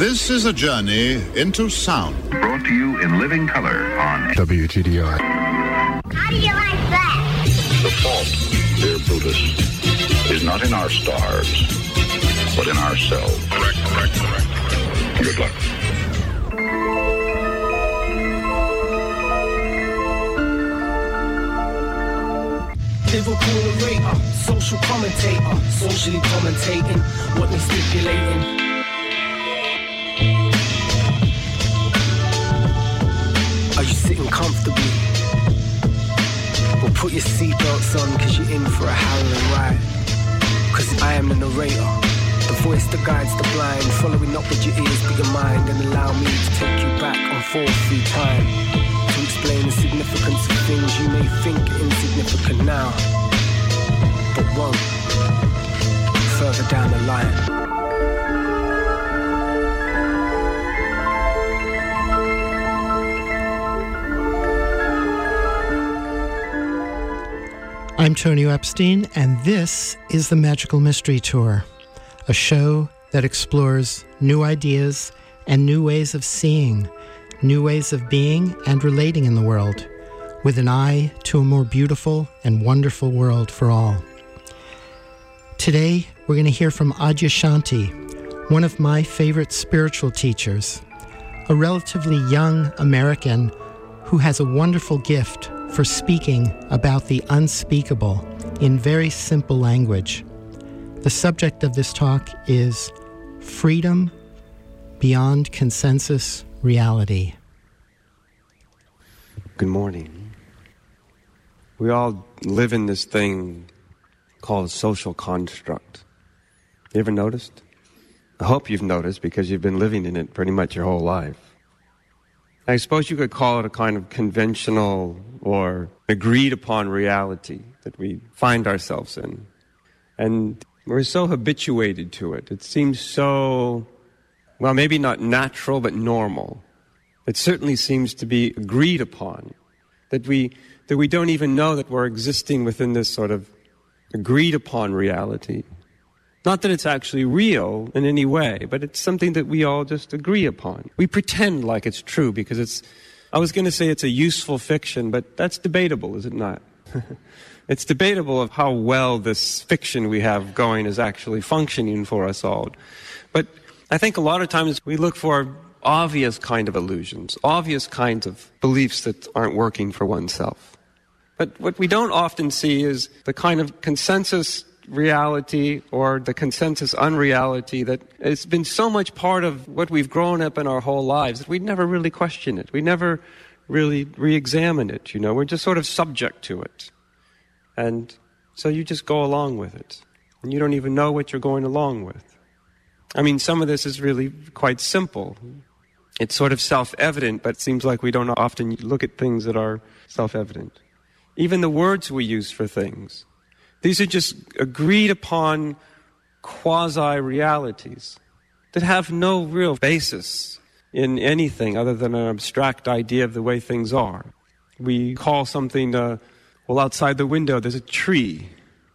This is a journey into sound. Brought to you in living color on WTDI. How do you like that? The fault, dear Brutus, is not in our stars, but in ourselves. Correct, correct, correct. Good luck. Liverpool narrator, uh, social commentator, socially commentating what they stipulating. You comfortably? Well, put your seatbelts on because you're in for a harrowing ride. Because I am the narrator, the voice that guides the blind, following not with your ears but your mind, and allow me to take you back on four through time to explain the significance of things you may think insignificant now, but won't further down the line. I'm Tonio Epstein, and this is the Magical Mystery Tour, a show that explores new ideas and new ways of seeing, new ways of being and relating in the world, with an eye to a more beautiful and wonderful world for all. Today, we're going to hear from Adyashanti, one of my favorite spiritual teachers, a relatively young American who has a wonderful gift for speaking about the unspeakable in very simple language. The subject of this talk is freedom beyond consensus reality. Good morning. We all live in this thing called social construct. You ever noticed? I hope you've noticed because you've been living in it pretty much your whole life. I suppose you could call it a kind of conventional or agreed upon reality that we find ourselves in. And we're so habituated to it. It seems so, well, maybe not natural, but normal. It certainly seems to be agreed upon that we, that we don't even know that we're existing within this sort of agreed upon reality. Not that it's actually real in any way, but it's something that we all just agree upon. We pretend like it's true because it's, I was going to say it's a useful fiction, but that's debatable, is it not? it's debatable of how well this fiction we have going is actually functioning for us all. But I think a lot of times we look for obvious kind of illusions, obvious kinds of beliefs that aren't working for oneself. But what we don't often see is the kind of consensus reality or the consensus unreality that it's been so much part of what we've grown up in our whole lives that we never really question it. We never really re examine it, you know. We're just sort of subject to it. And so you just go along with it. And you don't even know what you're going along with. I mean, some of this is really quite simple. It's sort of self evident, but it seems like we don't often look at things that are self evident. Even the words we use for things. These are just agreed upon quasi realities that have no real basis in anything other than an abstract idea of the way things are. We call something, uh, well, outside the window there's a tree.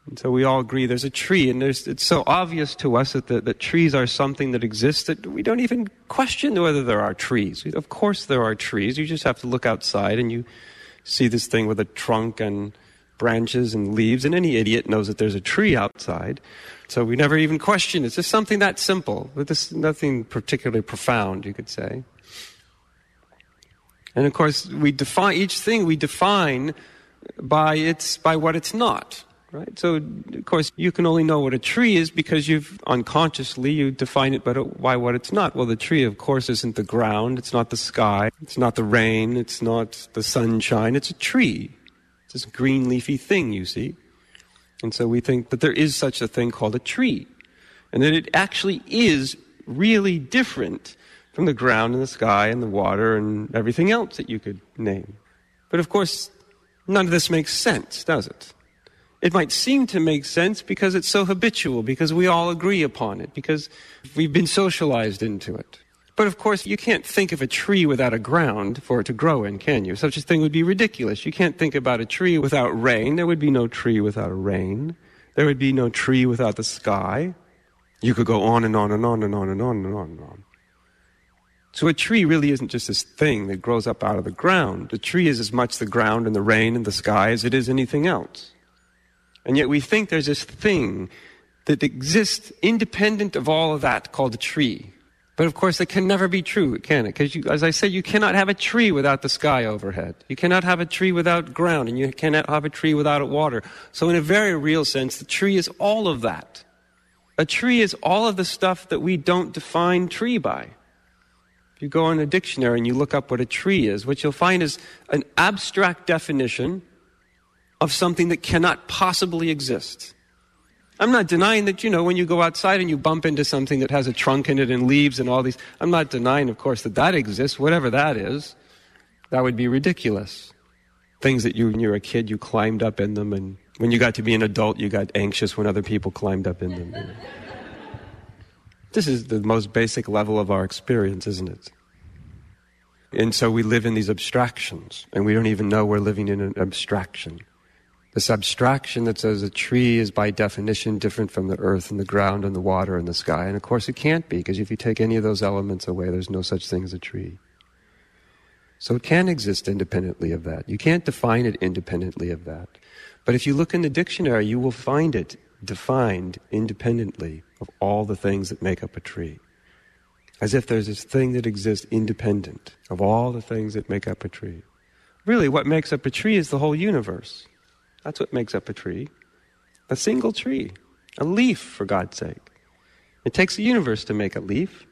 And so we all agree there's a tree, and it's so obvious to us that, the, that trees are something that exists that we don't even question whether there are trees. Of course, there are trees. You just have to look outside and you see this thing with a trunk and branches and leaves, and any idiot knows that there's a tree outside. So we never even question it. It's just something that simple, but this nothing particularly profound, you could say. And of course, we define each thing we define by its by what it's not. Right? So, of course, you can only know what a tree is because you've unconsciously you define it by, by what it's not. Well, the tree, of course, isn't the ground, it's not the sky, it's not the rain, it's not the sunshine, it's a tree. This green leafy thing, you see. And so we think that there is such a thing called a tree. And that it actually is really different from the ground and the sky and the water and everything else that you could name. But of course, none of this makes sense, does it? It might seem to make sense because it's so habitual, because we all agree upon it, because we've been socialized into it. But of course, you can't think of a tree without a ground for it to grow in, can you? Such a thing would be ridiculous. You can't think about a tree without rain. There would be no tree without rain. There would be no tree without the sky. You could go on and on and on and on and on and on and on. So a tree really isn't just this thing that grows up out of the ground. A tree is as much the ground and the rain and the sky as it is anything else. And yet we think there's this thing that exists independent of all of that called a tree. But of course, it can never be true, can it? Because, as I said, you cannot have a tree without the sky overhead. You cannot have a tree without ground, and you cannot have a tree without water. So, in a very real sense, the tree is all of that. A tree is all of the stuff that we don't define tree by. If you go in a dictionary and you look up what a tree is, what you'll find is an abstract definition of something that cannot possibly exist. I'm not denying that, you know, when you go outside and you bump into something that has a trunk in it and leaves and all these, I'm not denying, of course, that that exists, whatever that is. That would be ridiculous. Things that you, when you were a kid, you climbed up in them, and when you got to be an adult, you got anxious when other people climbed up in them. You know. This is the most basic level of our experience, isn't it? And so we live in these abstractions, and we don't even know we're living in an abstraction. This abstraction that says a tree is by definition different from the earth and the ground and the water and the sky. And of course it can't be, because if you take any of those elements away, there's no such thing as a tree. So it can exist independently of that. You can't define it independently of that. But if you look in the dictionary, you will find it defined independently of all the things that make up a tree. As if there's this thing that exists independent of all the things that make up a tree. Really, what makes up a tree is the whole universe. That's what makes up a tree. A single tree. A leaf, for God's sake. It takes a universe to make a leaf.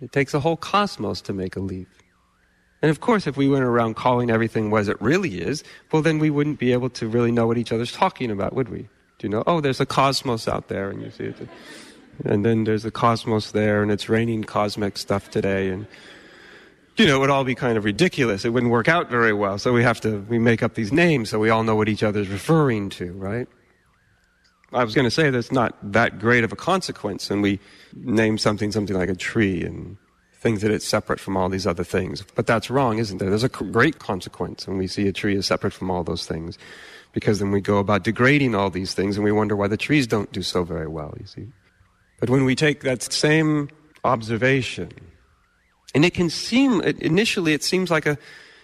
It takes a whole cosmos to make a leaf. And of course, if we went around calling everything what it really is, well, then we wouldn't be able to really know what each other's talking about, would we? Do you know? Oh, there's a cosmos out there, and you see it. And then there's a cosmos there, and it's raining cosmic stuff today, and you know, it would all be kind of ridiculous. It wouldn't work out very well. So we have to we make up these names so we all know what each other's referring to, right? I was going to say that's not that great of a consequence, and we name something something like a tree and things that it's separate from all these other things. But that's wrong, isn't there? There's a great consequence when we see a tree is separate from all those things because then we go about degrading all these things and we wonder why the trees don't do so very well, you see. But when we take that same observation, and it can seem, initially, it seems like a,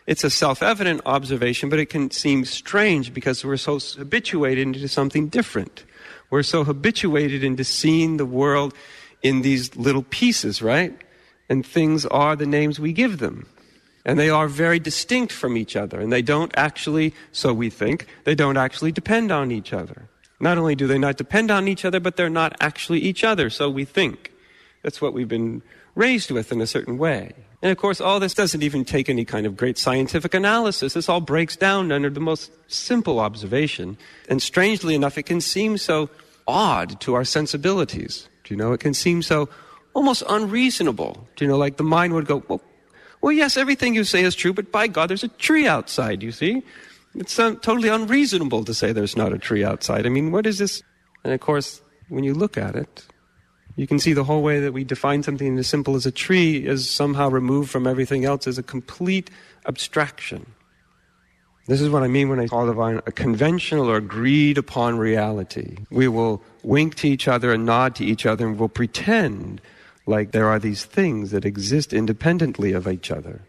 it's a self-evident observation, but it can seem strange because we're so habituated into something different. We're so habituated into seeing the world in these little pieces, right? And things are the names we give them. And they are very distinct from each other. And they don't actually, so we think, they don't actually depend on each other. Not only do they not depend on each other, but they're not actually each other, so we think. That's what we've been raised with in a certain way. And of course, all this doesn't even take any kind of great scientific analysis. This all breaks down under the most simple observation. And strangely enough, it can seem so odd to our sensibilities. Do you know? It can seem so almost unreasonable. Do you know? Like the mind would go, well, well, yes, everything you say is true, but by God, there's a tree outside, you see? It's totally unreasonable to say there's not a tree outside. I mean, what is this? And of course, when you look at it, you can see the whole way that we define something as simple as a tree is somehow removed from everything else as a complete abstraction. This is what I mean when I call divine a conventional or agreed upon reality. We will wink to each other and nod to each other and we will pretend like there are these things that exist independently of each other.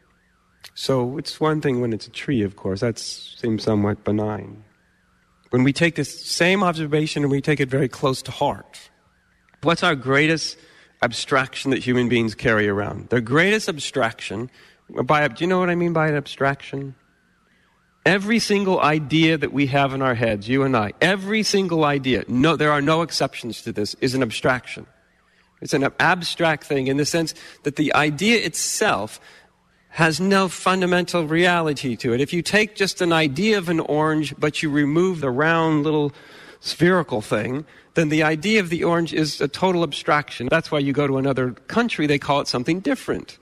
So it's one thing when it's a tree, of course, that seems somewhat benign. When we take this same observation and we take it very close to heart, what's our greatest abstraction that human beings carry around? Their greatest abstraction, by, do you know what I mean by an abstraction? Every single idea that we have in our heads, you and I, every single idea, no, there are no exceptions to this, is an abstraction. It's an abstract thing in the sense that the idea itself has no fundamental reality to it. If you take just an idea of an orange, but you remove the round little spherical thing, then the idea of the orange is a total abstraction. That's why you go to another country, they call it something different.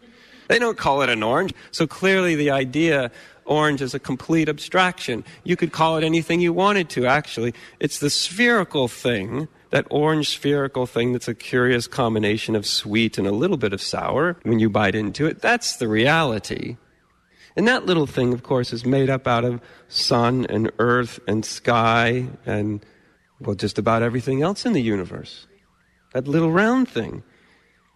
They don't call it an orange. So clearly the idea orange is a complete abstraction. You could call it anything you wanted to, actually. It's the spherical thing that orange spherical thing that's a curious combination of sweet and a little bit of sour when you bite into it, that's the reality. And that little thing, of course, is made up out of sun and earth and sky and, well, just about everything else in the universe. That little round thing.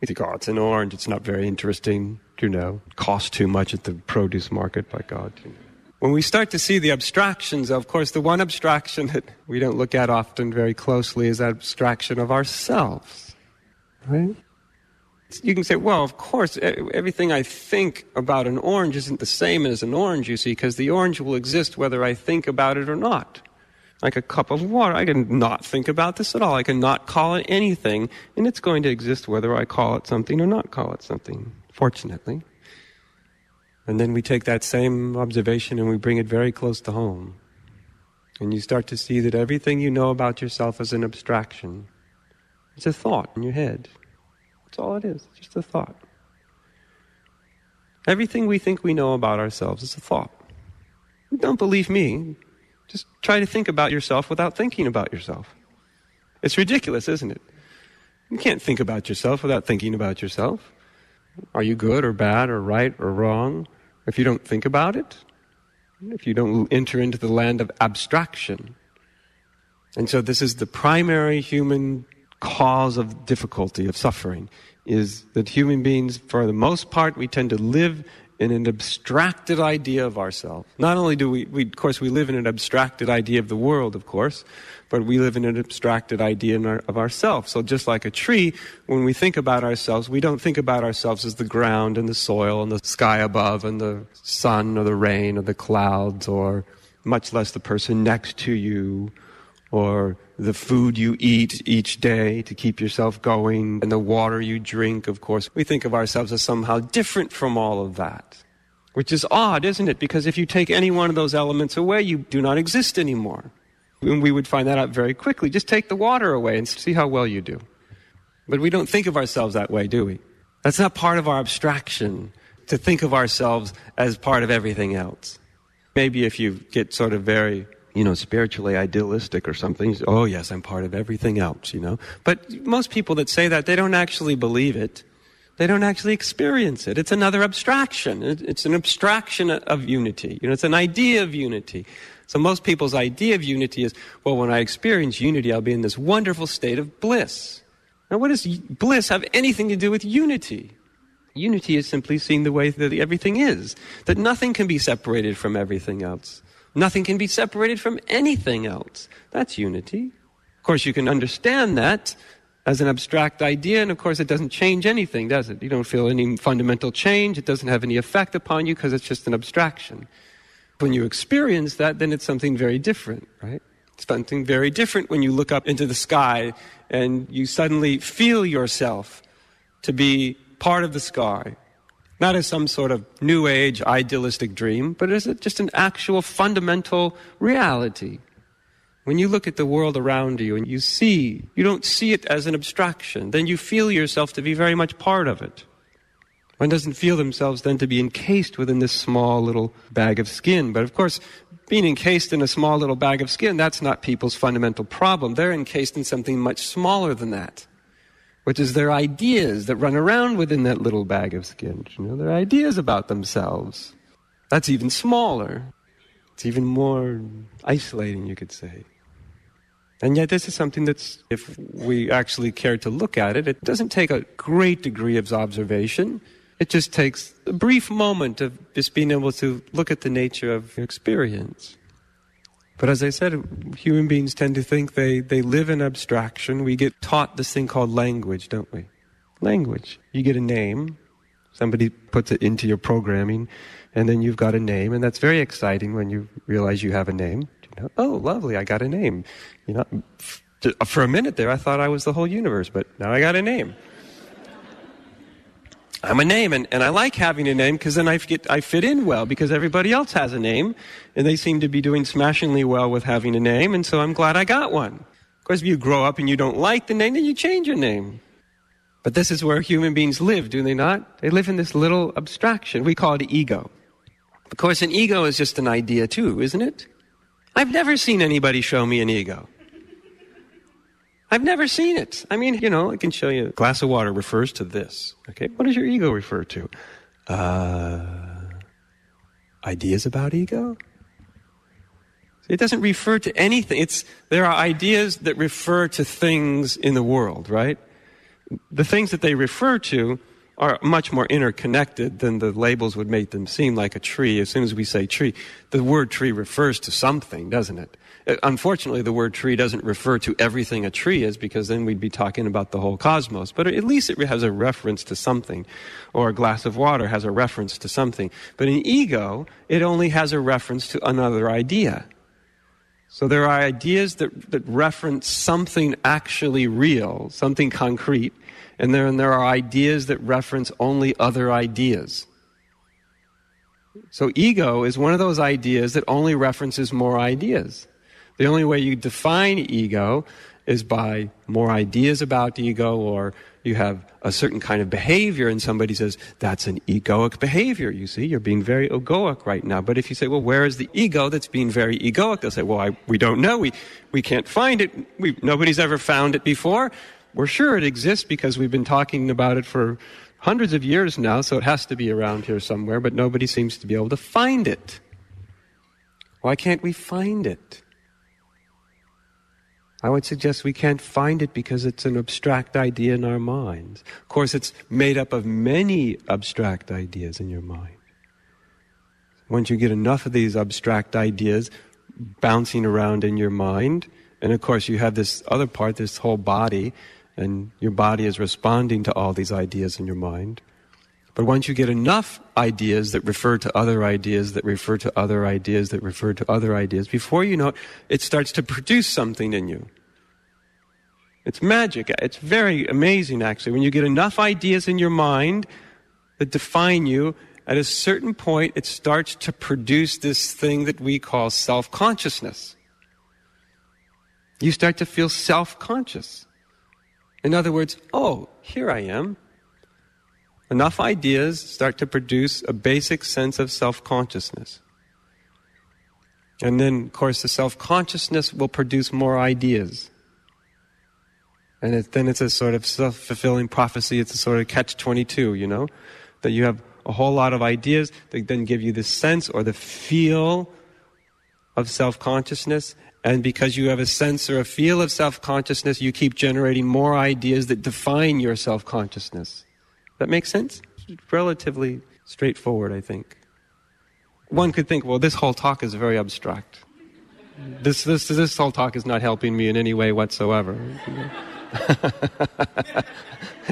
We think, oh, it's an orange. It's not very interesting. You know, costs too much at the produce market. By God. You know. When we start to see the abstractions, of course, the one abstraction that we don't look at often very closely is that abstraction of ourselves. Right? You can say, well, of course, everything I think about an orange isn't the same as an orange, you see, because the orange will exist whether I think about it or not. Like a cup of water, I can not think about this at all. I can not call it anything, and it's going to exist whether I call it something or not call it something, fortunately. And then we take that same observation and we bring it very close to home. And you start to see that everything you know about yourself is an abstraction. It's a thought in your head. That's all it is, just a thought. Everything we think we know about ourselves is a thought. Don't believe me. Just try to think about yourself without thinking about yourself. It's ridiculous, isn't it? You can't think about yourself without thinking about yourself. Are you good or bad or right or wrong? if you don't think about it, if you don't enter into the land of abstraction. And so this is the primary human cause of difficulty, of suffering, is that human beings, for the most part, we tend to live in an abstracted idea of ourselves. Not only do we, we, of course, we live in an abstracted idea of the world, of course, but we live in an abstracted idea our, of ourselves. So just like a tree, when we think about ourselves, we don't think about ourselves as the ground and the soil and the sky above and the sun or the rain or the clouds or much less the person next to you or the food you eat each day to keep yourself going and the water you drink, of course. We think of ourselves as somehow different from all of that. Which is odd, isn't it? Because if you take any one of those elements away, you do not exist anymore. And we would find that out very quickly. Just take the water away and see how well you do. But we don't think of ourselves that way, do we? That's not part of our abstraction to think of ourselves as part of everything else. Maybe if you get sort of very, you know, spiritually idealistic or something, oh yes, I'm part of everything else, you know. But most people that say that, they don't actually believe it. They don't actually experience it. It's another abstraction. It's an abstraction of unity. You know, it's an idea of unity. So most people's idea of unity is, well, when I experience unity, I'll be in this wonderful state of bliss. Now, what does bliss have anything to do with unity? Unity is simply seeing the way that everything is, that nothing can be separated from everything else. Nothing can be separated from anything else. That's unity. Of course, you can understand that as an abstract idea, and of course, it doesn't change anything, does it? You don't feel any fundamental change. It doesn't have any effect upon you because it's just an abstraction. When you experience that, then it's something very different, right? It's something very different when you look up into the sky and you suddenly feel yourself to be part of the sky. Not as some sort of new age idealistic dream, but as just an actual fundamental reality. When you look at the world around you and you see, you don't see it as an abstraction, then you feel yourself to be very much part of it. One doesn't feel themselves then to be encased within this small little bag of skin. But of course, being encased in a small little bag of skin, that's not people's fundamental problem. They're encased in something much smaller than that, which is their ideas that run around within that little bag of skin. You know, their ideas about themselves. That's even smaller. It's even more isolating, you could say. And yet, this is something that's, if we actually care to look at it, it doesn't take a great degree of observation. It just takes a brief moment of just being able to look at the nature of experience. But as I said, human beings tend to think they, they live in abstraction. We get taught this thing called language, don't we? Language. You get a name, somebody puts it into your programming, and then you've got a name, and that's very exciting when you realize you have a name. You know, oh, lovely, I got a name. You know, for a minute there, I thought I was the whole universe, but now I got a name. I'm a name, and, and I like having a name because then I, get, I fit in well because everybody else has a name, and they seem to be doing smashingly well with having a name, and so I'm glad I got one. Of course, if you grow up and you don't like the name, then you change your name. But this is where human beings live, do they not? They live in this little abstraction. We call it ego. Of course, an ego is just an idea too, isn't it? I've never seen anybody show me an ego. I've never seen it. I mean, you know, I can show you glass of water refers to this. Okay, what does your ego refer to? Uh, ideas about ego? It doesn't refer to anything. It's, there are ideas that refer to things in the world, right? the things that they refer to are much more interconnected than the labels would make them seem like a tree. As soon as we say tree, the word tree refers to something, doesn't it? Uh, unfortunately, the word tree doesn't refer to everything a tree is because then we'd be talking about the whole cosmos. But at least it has a reference to something. Or a glass of water has a reference to something. But in ego, it only has a reference to another idea. So there are ideas that, that reference something actually real, something concrete, and then there are ideas that reference only other ideas. So ego is one of those ideas that only references more ideas. The only way you define ego is by more ideas about ego or you have a certain kind of behavior and somebody says that's an egoic behavior. You see you're being very egoic right now. But if you say well where is the ego that's being very egoic? They'll say well I, we don't know. We, we can't find it. We, nobody's ever found it before. We're sure it exists because we've been talking about it for hundreds of years now, so it has to be around here somewhere, but nobody seems to be able to find it. Why can't we find it? I would suggest we can't find it because it's an abstract idea in our minds. Of course, it's made up of many abstract ideas in your mind. Once you get enough of these abstract ideas bouncing around in your mind, and of course, you have this other part, this whole body, and your body is responding to all these ideas in your mind. But once you get enough ideas that refer to other ideas, that refer to other ideas, that refer to other ideas, before you know it, it starts to produce something in you. It's magic. It's very amazing, actually. When you get enough ideas in your mind that define you, at a certain point, it starts to produce this thing that we call self consciousness. You start to feel self conscious. In other words, oh, here I am. Enough ideas start to produce a basic sense of self consciousness. And then, of course, the self consciousness will produce more ideas. And it, then it's a sort of self fulfilling prophecy. It's a sort of catch 22, you know? That you have a whole lot of ideas that then give you the sense or the feel of self consciousness. And because you have a sense or a feel of self consciousness, you keep generating more ideas that define your self consciousness. That makes sense? Relatively straightforward, I think. One could think, well, this whole talk is very abstract. This, this, this whole talk is not helping me in any way whatsoever.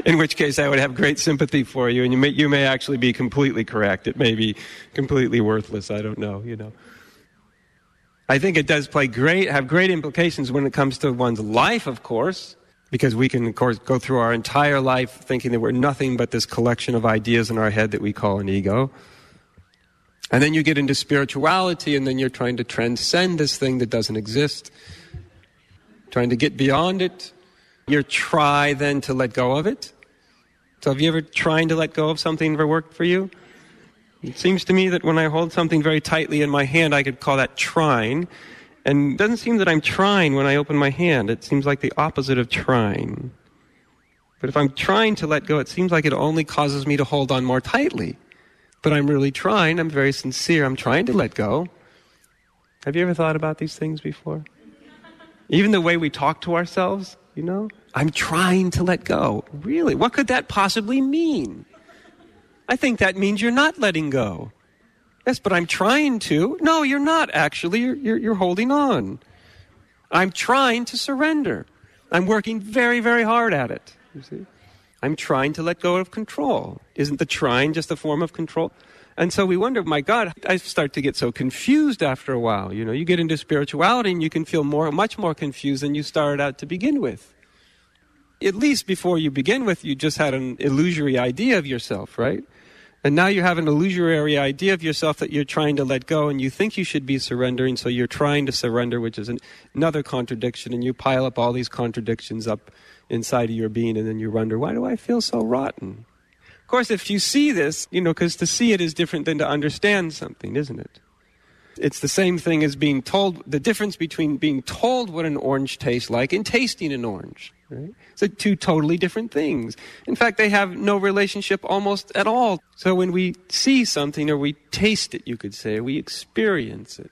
in which case, I would have great sympathy for you, and you may, you may actually be completely correct. It may be completely worthless. I don't know, you know. I think it does play great, have great implications when it comes to one's life, of course, because we can, of course, go through our entire life thinking that we're nothing but this collection of ideas in our head that we call an ego. And then you get into spirituality, and then you're trying to transcend this thing that doesn't exist, trying to get beyond it. You try then to let go of it. So, have you ever tried to let go of something ever worked for you? It seems to me that when I hold something very tightly in my hand, I could call that trying. And it doesn't seem that I'm trying when I open my hand. It seems like the opposite of trying. But if I'm trying to let go, it seems like it only causes me to hold on more tightly. But I'm really trying. I'm very sincere. I'm trying to let go. Have you ever thought about these things before? Even the way we talk to ourselves, you know? I'm trying to let go. Really? What could that possibly mean? I think that means you're not letting go. Yes, but I'm trying to. No, you're not actually. You're, you're, you're holding on. I'm trying to surrender. I'm working very, very hard at it. You see? I'm trying to let go of control. Isn't the trying just a form of control? And so we wonder, my God, I start to get so confused after a while. You know, you get into spirituality and you can feel more, much more confused than you started out to begin with. At least before you begin with, you just had an illusory idea of yourself, right? And now you have an illusory idea of yourself that you're trying to let go and you think you should be surrendering, so you're trying to surrender, which is an, another contradiction, and you pile up all these contradictions up inside of your being, and then you wonder, why do I feel so rotten? Of course, if you see this, you know, because to see it is different than to understand something, isn't it? It's the same thing as being told, the difference between being told what an orange tastes like and tasting an orange. Right? Two totally different things. In fact, they have no relationship almost at all. So when we see something or we taste it, you could say, we experience it.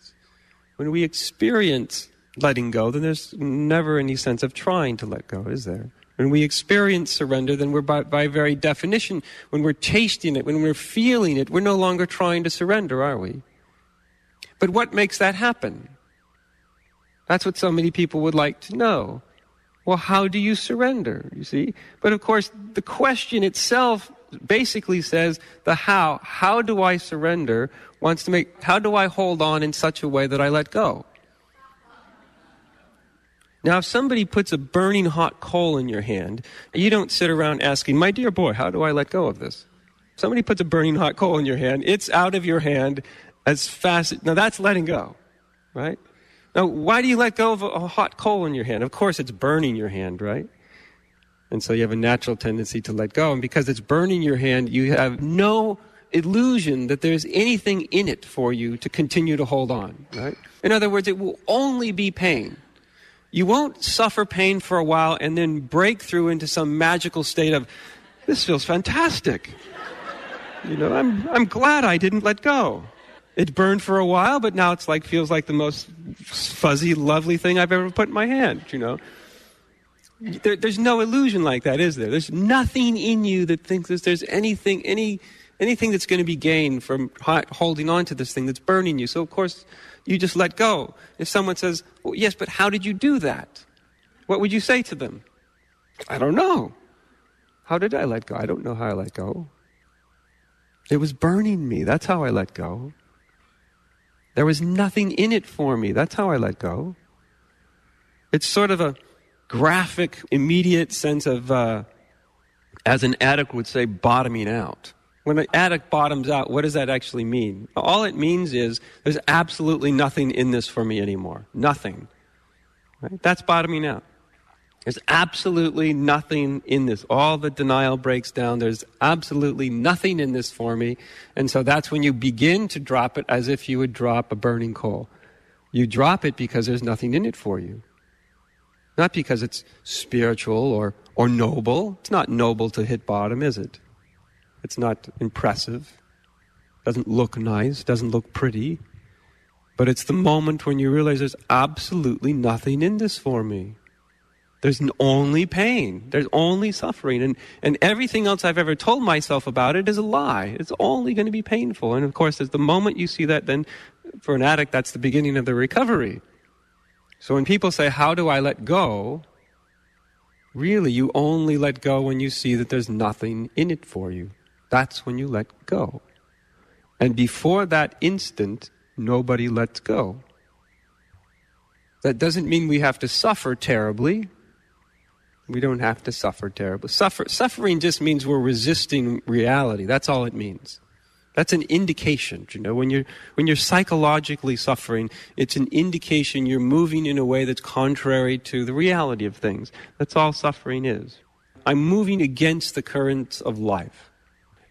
When we experience letting go, then there's never any sense of trying to let go, is there? When we experience surrender, then we're by, by very definition, when we're tasting it, when we're feeling it, we're no longer trying to surrender, are we? But what makes that happen? That's what so many people would like to know. Well, how do you surrender? You see? But of course, the question itself basically says the how. How do I surrender wants to make, how do I hold on in such a way that I let go? Now, if somebody puts a burning hot coal in your hand, you don't sit around asking, my dear boy, how do I let go of this? Somebody puts a burning hot coal in your hand, it's out of your hand as fast. Now, that's letting go, right? Now, why do you let go of a, hot coal in your hand? Of course, it's burning your hand, right? And so you have a natural tendency to let go. And because it's burning your hand, you have no illusion that there's anything in it for you to continue to hold on, right? In other words, it will only be pain. You won't suffer pain for a while and then break through into some magical state of, this feels fantastic. You know, I'm, I'm glad I didn't let go. It burned for a while, but now it's like, feels like the most fuzzy, lovely thing I've ever put in my hand, you know? There, there's no illusion like that, is there? There's nothing in you that thinks that there's anything, any, anything that's going to be gained from holding on to this thing that's burning you. So, of course, you just let go. If someone says, well, yes, but how did you do that? What would you say to them? I don't know. How did I let go? I don't know how I let go. It was burning me. That's how I let go. There was nothing in it for me. That's how I let go. It's sort of a graphic, immediate sense of, uh, as an addict would say, bottoming out. When an addict bottoms out, what does that actually mean? All it means is there's absolutely nothing in this for me anymore. Nothing. Right? That's bottoming out. There's absolutely nothing in this. All the denial breaks down. There's absolutely nothing in this for me. And so that's when you begin to drop it as if you would drop a burning coal. You drop it because there's nothing in it for you. Not because it's spiritual or, or noble. It's not noble to hit bottom, is it? It's not impressive. Doesn't look nice, doesn't look pretty. But it's the moment when you realize there's absolutely nothing in this for me. There's only pain. There's only suffering. And, and everything else I've ever told myself about it is a lie. It's only going to be painful. And of course, at the moment you see that, then for an addict, that's the beginning of the recovery. So when people say, How do I let go? Really, you only let go when you see that there's nothing in it for you. That's when you let go. And before that instant, nobody lets go. That doesn't mean we have to suffer terribly. We don't have to suffer terribly. Suffer, suffering just means we're resisting reality. That's all it means. That's an indication, you know, when you're, when you're psychologically suffering, it's an indication you're moving in a way that's contrary to the reality of things. That's all suffering is. I'm moving against the currents of life.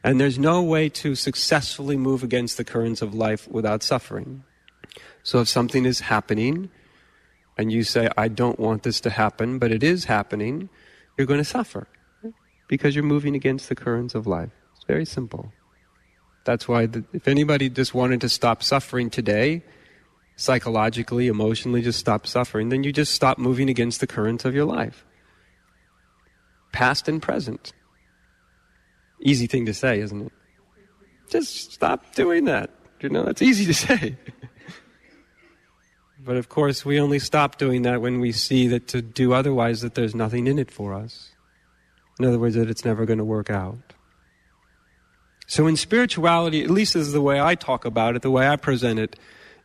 And there's no way to successfully move against the currents of life without suffering. So if something is happening, and you say, I don't want this to happen, but it is happening, you're going to suffer because you're moving against the currents of life. It's very simple. That's why, the, if anybody just wanted to stop suffering today, psychologically, emotionally, just stop suffering, then you just stop moving against the currents of your life. Past and present. Easy thing to say, isn't it? Just stop doing that. You know, that's easy to say. But of course, we only stop doing that when we see that to do otherwise, that there's nothing in it for us. In other words, that it's never going to work out. So in spirituality, at least is the way I talk about it, the way I present it,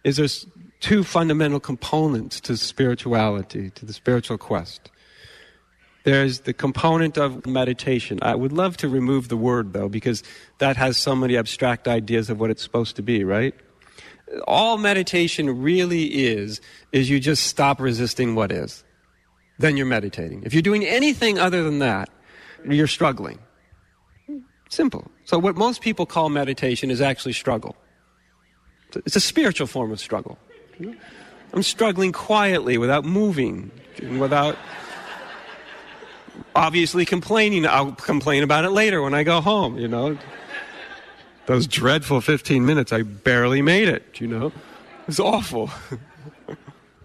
is there's two fundamental components to spirituality, to the spiritual quest. There's the component of meditation. I would love to remove the word though, because that has so many abstract ideas of what it's supposed to be, right? All meditation really is, is you just stop resisting what is. Then you're meditating. If you're doing anything other than that, you're struggling. Simple. So what most people call meditation is actually struggle. It's a spiritual form of struggle. I'm struggling quietly without moving, without obviously complaining. I'll complain about it later when I go home, you know those dreadful 15 minutes, I barely made it, you know? It was awful.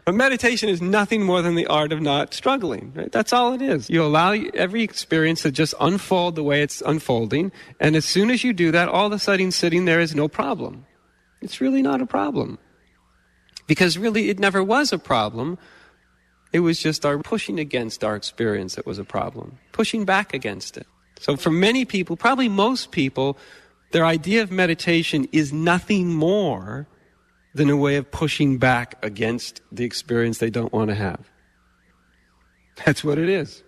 But meditation is nothing more than the art of not struggling. Right? That's all it is. You allow every experience to just unfold the way it's unfolding, and as soon as you do that, all of a sudden sitting there is no problem. It's really not a problem. Because really, it never was a problem. It was just our pushing against our experience that was a problem, pushing back against it. So, for many people, probably most people, their idea of meditation is nothing more than a way of pushing back against the experience they don't want to have. That's what it is.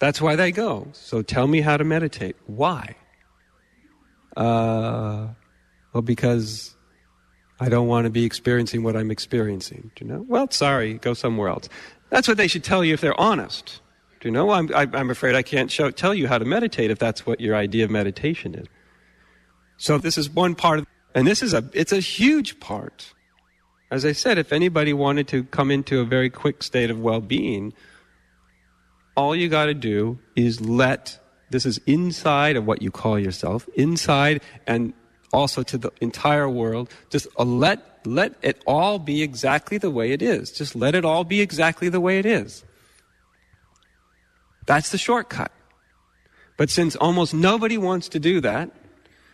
That's why they go. So tell me how to meditate. Why? Uh, well, because I don't want to be experiencing what I'm experiencing. Do you know? Well, sorry, go somewhere else. That's what they should tell you if they're honest. Do you know? I'm, I'm afraid I can't show, tell you how to meditate if that's what your idea of meditation is. So this is one part of and this is a, it's a huge part. As I said, if anybody wanted to come into a very quick state of well-being, all you got to do is let, this is inside of what you call yourself, inside and also to the entire world, just let, let it all be exactly the way it is. Just let it all be exactly the way it is. That's the shortcut. But since almost nobody wants to do that,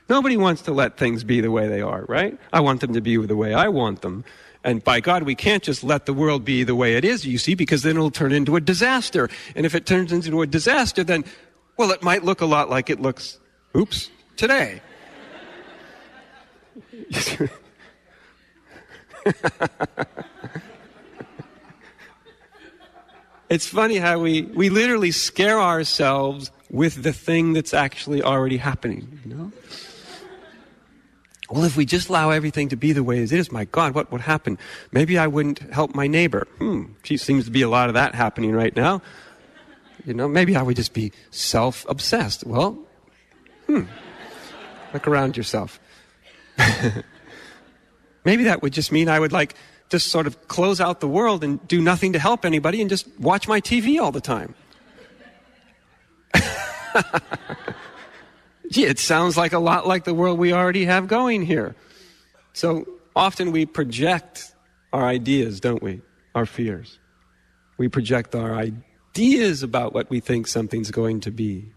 Nobody wants to let things be the way they are, right? I want them to be the way I want them. And by God, we can't just let the world be the way it is, you see, because then it'll turn into a disaster. And if it turns into a disaster, then, well, it might look a lot like it looks, oops, today. it's funny how we, we literally scare ourselves with the thing that's actually already happening, you know? Well, if we just allow everything to be the way it is, my God, what would happen? Maybe I wouldn't help my neighbor. Hmm, seems to be a lot of that happening right now. You know, maybe I would just be self obsessed. Well, hmm, look around yourself. maybe that would just mean I would like just sort of close out the world and do nothing to help anybody and just watch my TV all the time. It sounds like a lot like the world we already have going here. So often we project our ideas, don't we? Our fears. We project our ideas about what we think something's going to be.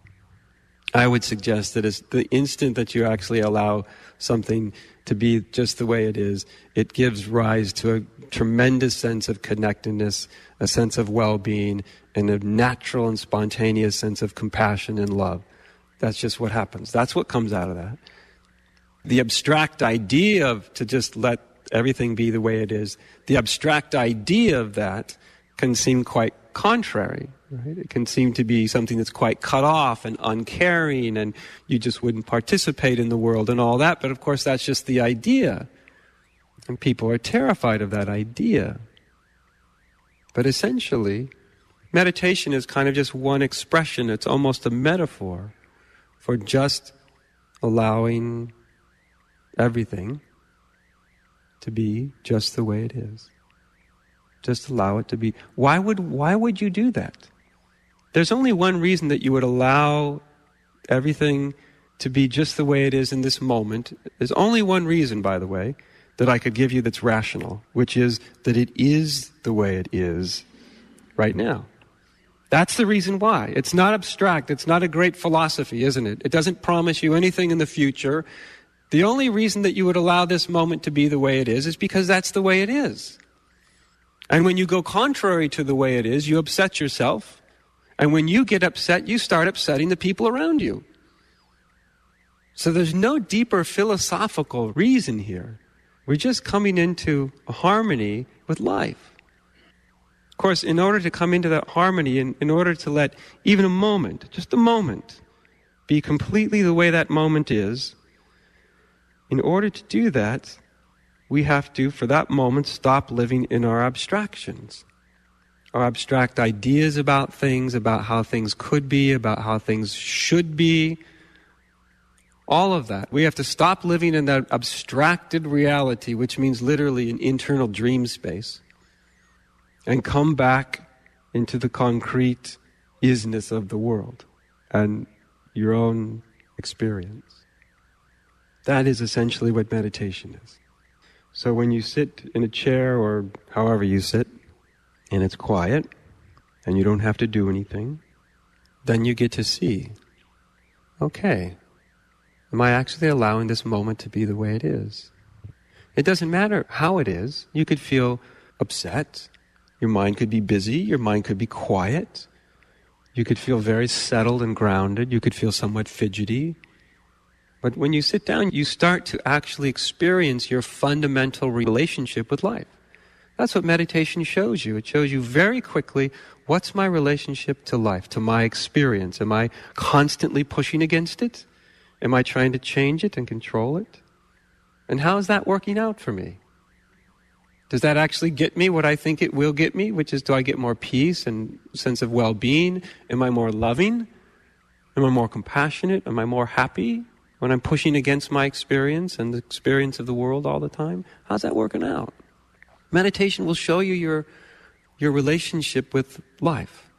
I would suggest that it's the instant that you actually allow something to be just the way it is, it gives rise to a tremendous sense of connectedness, a sense of well being, and a natural and spontaneous sense of compassion and love. That's just what happens. That's what comes out of that. The abstract idea of to just let everything be the way it is, the abstract idea of that can seem quite contrary. Right? It can seem to be something that's quite cut off and uncaring, and you just wouldn't participate in the world and all that. But of course, that's just the idea. And people are terrified of that idea. But essentially, meditation is kind of just one expression, it's almost a metaphor for just allowing everything to be just the way it is. Just allow it to be. Why would, why would you do that? There's only one reason that you would allow everything to be just the way it is in this moment. There's only one reason, by the way, that I could give you that's rational, which is that it is the way it is right now. That's the reason why. It's not abstract. It's not a great philosophy, isn't it? It doesn't promise you anything in the future. The only reason that you would allow this moment to be the way it is is because that's the way it is. And when you go contrary to the way it is, you upset yourself. And when you get upset, you start upsetting the people around you. So there's no deeper philosophical reason here. We're just coming into harmony with life course, in order to come into that harmony, in, in order to let even a moment, just a moment, be completely the way that moment is, in order to do that, we have to, for that moment, stop living in our abstractions. Our abstract ideas about things, about how things could be, about how things should be. All of that. We have to stop living in that abstracted reality, which means literally an internal dream space and come back into the concrete isness of the world and your own experience. That is essentially what meditation is. So when you sit in a chair or however you sit, and it's quiet, and you don't have to do anything, then you get to see okay, am I actually allowing this moment to be the way it is? It doesn't matter how it is. You could feel upset. Your mind could be busy. Your mind could be quiet. You could feel very settled and grounded. You could feel somewhat fidgety. But when you sit down, you start to actually experience your fundamental relationship with life. That's what meditation shows you. It shows you very quickly what's my relationship to life, to my experience. Am I constantly pushing against it? Am I trying to change it and control it? And how is that working out for me? Does that actually get me what I think it will get me, which is do I get more peace and sense of well being? Am I more loving? Am I more compassionate? Am I more happy when I'm pushing against my experience and the experience of the world all the time? How's that working out? Meditation will show you your, your relationship with life.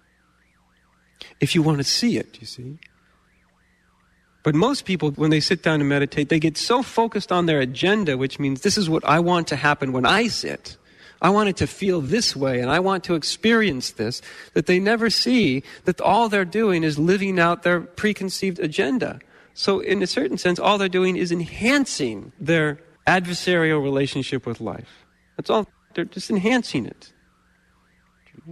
If you want to see it, you see. But most people, when they sit down to meditate, they get so focused on their agenda, which means this is what I want to happen when I sit. I want it to feel this way and I want to experience this, that they never see that all they're doing is living out their preconceived agenda. So, in a certain sense, all they're doing is enhancing their adversarial relationship with life. That's all. They're just enhancing it.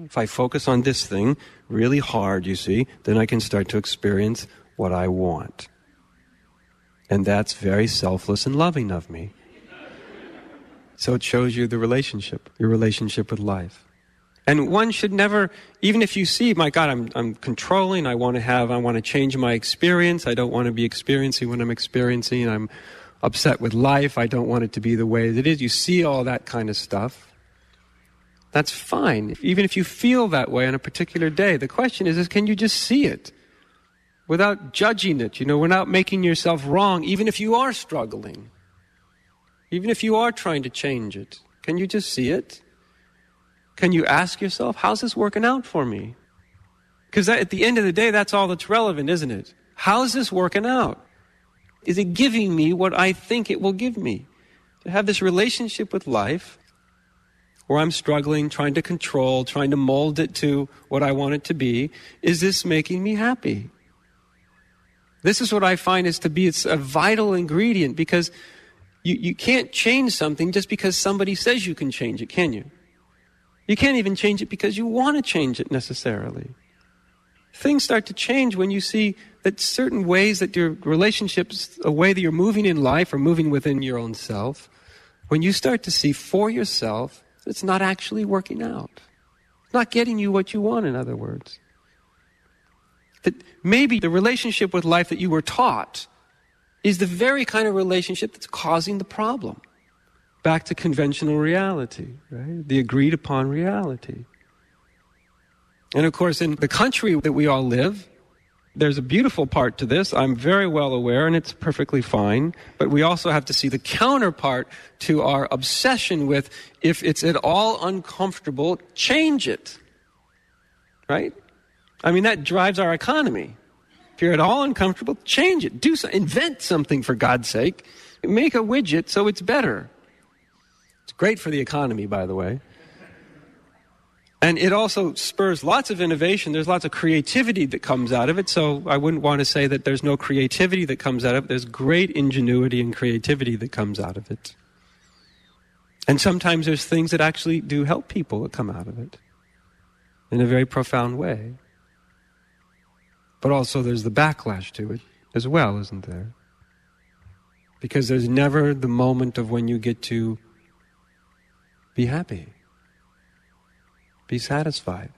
If I focus on this thing really hard, you see, then I can start to experience what I want. And that's very selfless and loving of me. So it shows you the relationship, your relationship with life. And one should never, even if you see, my God, I'm, I'm controlling, I want to have, I want to change my experience, I don't want to be experiencing what I'm experiencing, I'm upset with life, I don't want it to be the way that it is. You see all that kind of stuff. That's fine. Even if you feel that way on a particular day, the question is, is can you just see it without judging it? You know, without making yourself wrong, even if you are struggling, even if you are trying to change it. Can you just see it? Can you ask yourself, how's this working out for me? Because at the end of the day, that's all that's relevant, isn't it? How's this working out? Is it giving me what I think it will give me? To have this relationship with life where I'm struggling, trying to control, trying to mold it to what I want it to be, is this making me happy? This is what I find is to be it's a vital ingredient because you, you can't change something just because somebody says you can change it, can you? You can't even change it because you want to change it necessarily. Things start to change when you see that certain ways that your relationships, a way that you're moving in life or moving within your own self, when you start to see for yourself that it's not actually working out. It's not getting you what you want, in other words. That maybe the relationship with life that you were taught is the very kind of relationship that's causing the problem. Back to conventional reality, right? The agreed upon reality. And of course, in the country that we all live, there's a beautiful part to this. I'm very well aware, and it's perfectly fine. But we also have to see the counterpart to our obsession with if it's at all uncomfortable, change it. Right? I mean, that drives our economy. If you're at all uncomfortable, change it. Do so, invent something for God's sake. Make a widget so it's better. It's great for the economy, by the way. And it also spurs lots of innovation. There's lots of creativity that comes out of it. So I wouldn't want to say that there's no creativity that comes out of it. There's great ingenuity and creativity that comes out of it. And sometimes there's things that actually do help people that come out of it in a very profound way. But also there's the backlash to it as well, isn't there? Because there's never the moment of when you get to be happy. Be satisfied.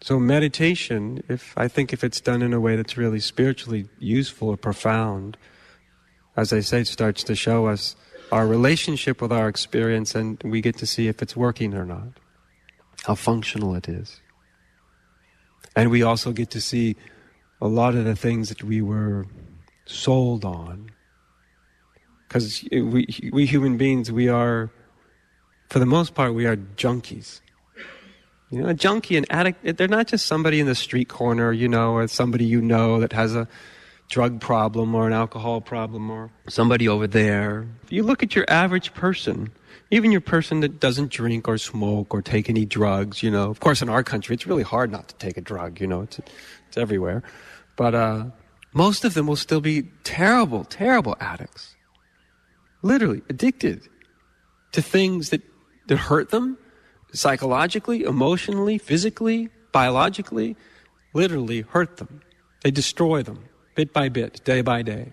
So meditation, if I think if it's done in a way that's really spiritually useful or profound, as I say, starts to show us our relationship with our experience and we get to see if it's working or not, how functional it is. And we also get to see a lot of the things that we were sold on. Because we, we human beings, we are for the most part, we are junkies. You know, a junkie, an addict, they're not just somebody in the street corner, you know, or somebody you know that has a drug problem or an alcohol problem or somebody over there. You look at your average person, even your person that doesn't drink or smoke or take any drugs, you know, of course in our country it's really hard not to take a drug, you know, it's, it's everywhere. But uh, most of them will still be terrible, terrible addicts. Literally addicted to things that, that hurt them psychologically, emotionally, physically, biologically, literally hurt them. They destroy them bit by bit, day by day.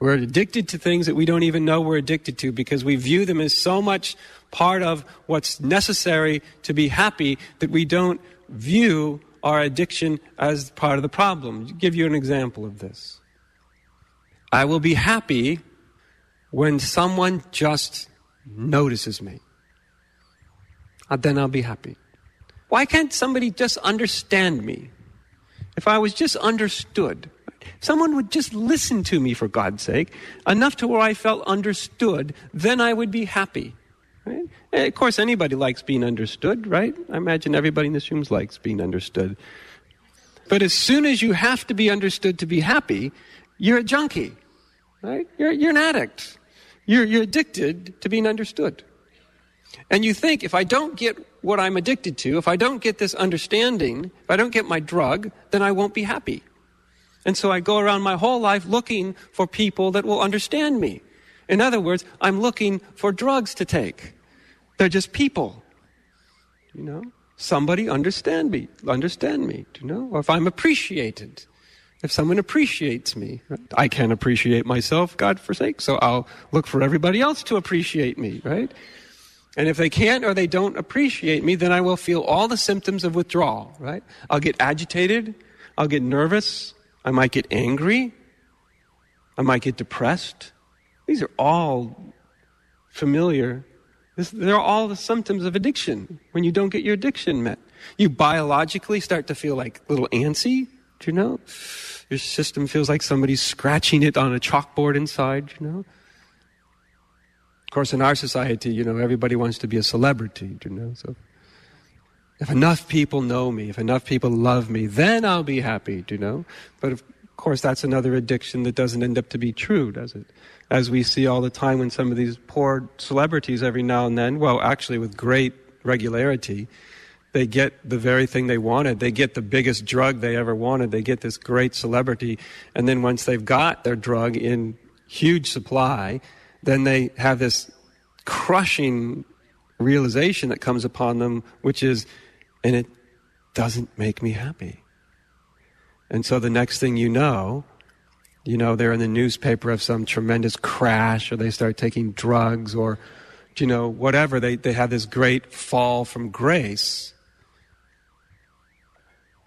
We're addicted to things that we don't even know we're addicted to because we view them as so much part of what's necessary to be happy that we don't view our addiction as part of the problem. I'll give you an example of this. I will be happy when someone just notices me. Uh, then I'll be happy. Why can't somebody just understand me? If I was just understood, someone would just listen to me for God's sake, enough to where I felt understood, then I would be happy. Right? Eh, of course, anybody likes being understood, right? I imagine everybody in this room likes being understood. But as soon as you have to be understood to be happy, you're a junkie, right? You're, you're an addict. You're, you're addicted to being understood. And you think, if I don't get what I'm addicted to, if I don't get this understanding, if I don't get my drug, then I won't be happy. And so I go around my whole life looking for people that will understand me. In other words, I'm looking for drugs to take. They're just people. You know? Somebody understand me, understand me, you know? Or if I'm appreciated. If someone appreciates me, right? I can't appreciate myself, God forsake, so I'll look for everybody else to appreciate me, right? And if they can't or they don't appreciate me, then I will feel all the symptoms of withdrawal, right? I'll get agitated, I'll get nervous, I might get angry. I might get depressed. These are all familiar. This, they're all the symptoms of addiction when you don't get your addiction met. You biologically start to feel like a little antsy. Do you know? Your system feels like somebody's scratching it on a chalkboard inside, you know? Of course, in our society, you know, everybody wants to be a celebrity, you know? So if enough people know me, if enough people love me, then I'll be happy, do you know? But of course, that's another addiction that doesn't end up to be true, does it? As we see all the time when some of these poor celebrities every now and then, well, actually with great regularity, they get the very thing they wanted. They get the biggest drug they ever wanted. They get this great celebrity. And then once they've got their drug in huge supply, then they have this crushing realization that comes upon them, which is and it doesn't make me happy. And so the next thing you know, you know, they're in the newspaper of some tremendous crash, or they start taking drugs, or, you know, whatever. They, they have this great fall from grace.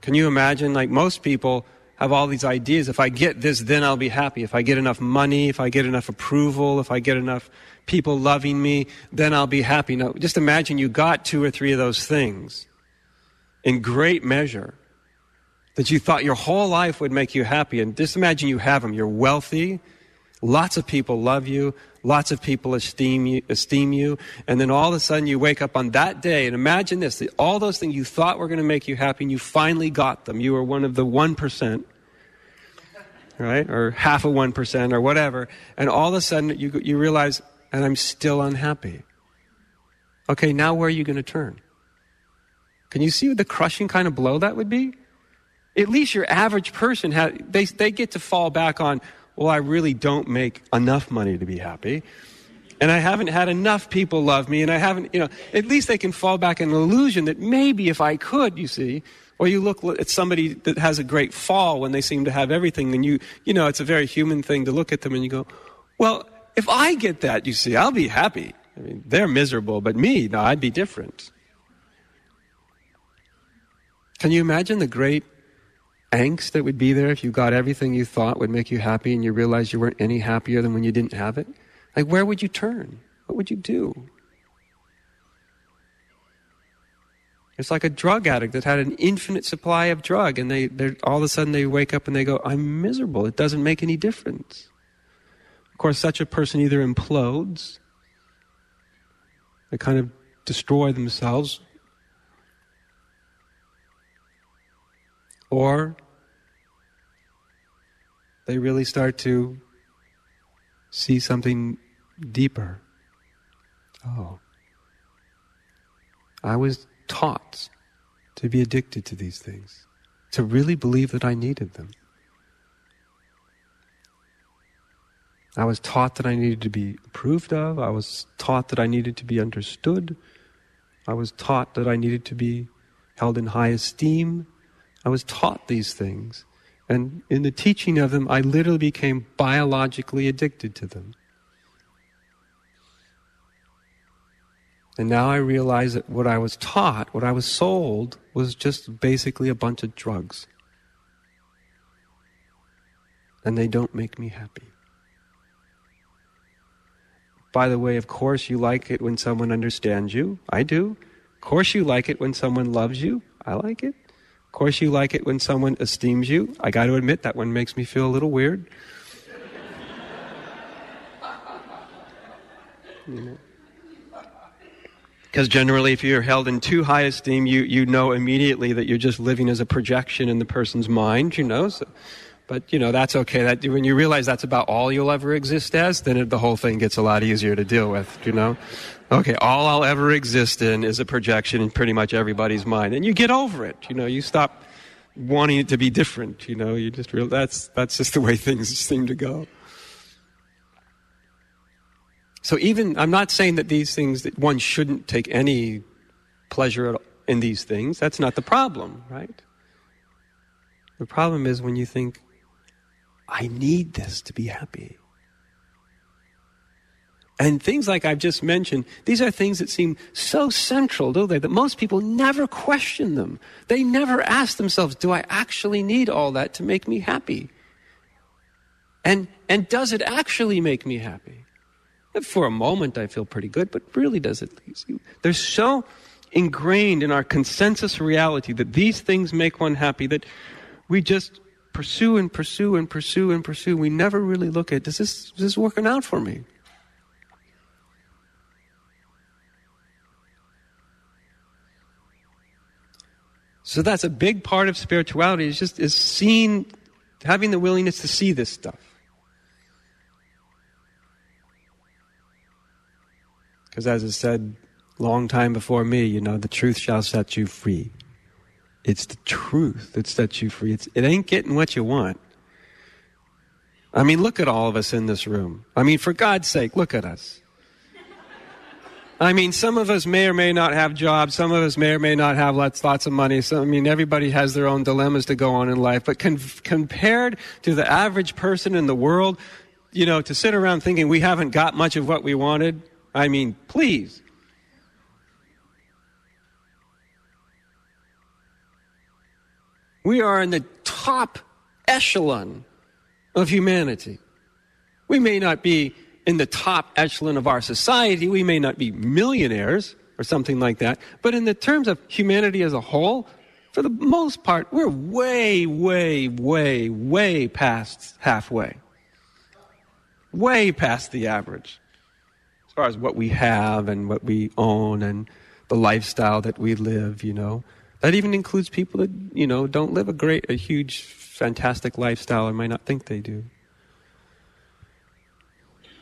Can you imagine? Like most people have all these ideas. If I get this, then I'll be happy. If I get enough money, if I get enough approval, if I get enough people loving me, then I'll be happy. Now, just imagine you got two or three of those things in great measure that you thought your whole life would make you happy. And just imagine you have them. You're wealthy. Lots of people love you. Lots of people esteem you, esteem you. And then all of a sudden you wake up on that day and imagine this, all those things you thought were going to make you happy and you finally got them. You were one of the 1%, right? Or half of 1% or whatever. And all of a sudden you, you realize, and I'm still unhappy. Okay, now where are you going to turn? Can you see the crushing kind of blow that would be? At least your average person, has, they, they get to fall back on, well, I really don't make enough money to be happy. And I haven't had enough people love me, and I haven't, you know, at least they can fall back in an illusion that maybe if I could, you see, or you look at somebody that has a great fall when they seem to have everything, and you, you know, it's a very human thing to look at them and you go, well, if I get that, you see, I'll be happy. I mean, they're miserable, but me, no, I'd be different. Can you imagine the great angst that would be there if you got everything you thought would make you happy and you realized you weren't any happier than when you didn't have it? Like, where would you turn? What would you do? It's like a drug addict that had an infinite supply of drug, and they, all of a sudden they wake up and they go, I'm miserable. It doesn't make any difference. Of course, such a person either implodes, they kind of destroy themselves, or they really start to see something deeper. Oh. I was taught to be addicted to these things, to really believe that I needed them. I was taught that I needed to be approved of. I was taught that I needed to be understood. I was taught that I needed to be held in high esteem. I was taught these things. And in the teaching of them, I literally became biologically addicted to them. And now I realize that what I was taught, what I was sold, was just basically a bunch of drugs. And they don't make me happy. By the way, of course, you like it when someone understands you. I do. Of course, you like it when someone loves you. I like it. Of course, you like it when someone esteems you. I got to admit, that one makes me feel a little weird. you know. Because generally, if you're held in too high esteem, you, you know immediately that you're just living as a projection in the person's mind, you know. So, but, you know, that's okay. That, when you realize that's about all you'll ever exist as, then it, the whole thing gets a lot easier to deal with, you know. Okay, all I'll ever exist in is a projection in pretty much everybody's mind. And you get over it, you know, you stop wanting it to be different, you know, you just realize that's, that's just the way things seem to go. So even, I'm not saying that these things, that one shouldn't take any pleasure in these things. That's not the problem, right? The problem is when you think, I need this to be happy. And things like I've just mentioned, these are things that seem so central, don't they, that most people never question them. They never ask themselves, do I actually need all that to make me happy? And, and does it actually make me happy? For a moment, I feel pretty good, but really does it? They're so ingrained in our consensus reality that these things make one happy that we just pursue and pursue and pursue and pursue. We never really look at does this, is this working out for me? So that's a big part of spirituality is just is seeing having the willingness to see this stuff. Because as I said long time before me, you know, the truth shall set you free. It's the truth that sets you free. It's, it ain't getting what you want. I mean, look at all of us in this room. I mean, for God's sake, look at us. I mean, some of us may or may not have jobs. Some of us may or may not have lots, lots of money. So, I mean, everybody has their own dilemmas to go on in life. But con- compared to the average person in the world, you know, to sit around thinking we haven't got much of what we wanted, I mean, please. We are in the top echelon of humanity. We may not be in the top echelon of our society, we may not be millionaires or something like that, but in the terms of humanity as a whole, for the most part, we're way, way, way, way past halfway. Way past the average as far as what we have and what we own and the lifestyle that we live, you know. That even includes people that, you know, don't live a great, a huge, fantastic lifestyle or might not think they do.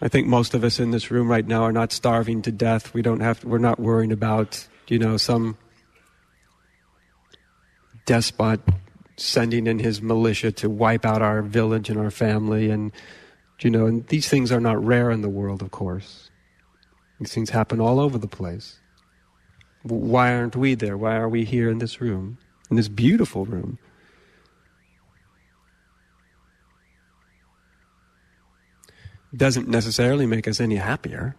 I think most of us in this room right now are not starving to death. We don't have, we're not worrying about, you know, some despot sending in his militia to wipe out our village and our family and, you know, and these things are not rare in the world, of course. These things happen all over the place. Why aren't we there? Why are we here in this room, in this beautiful room? Doesn't necessarily make us any happier.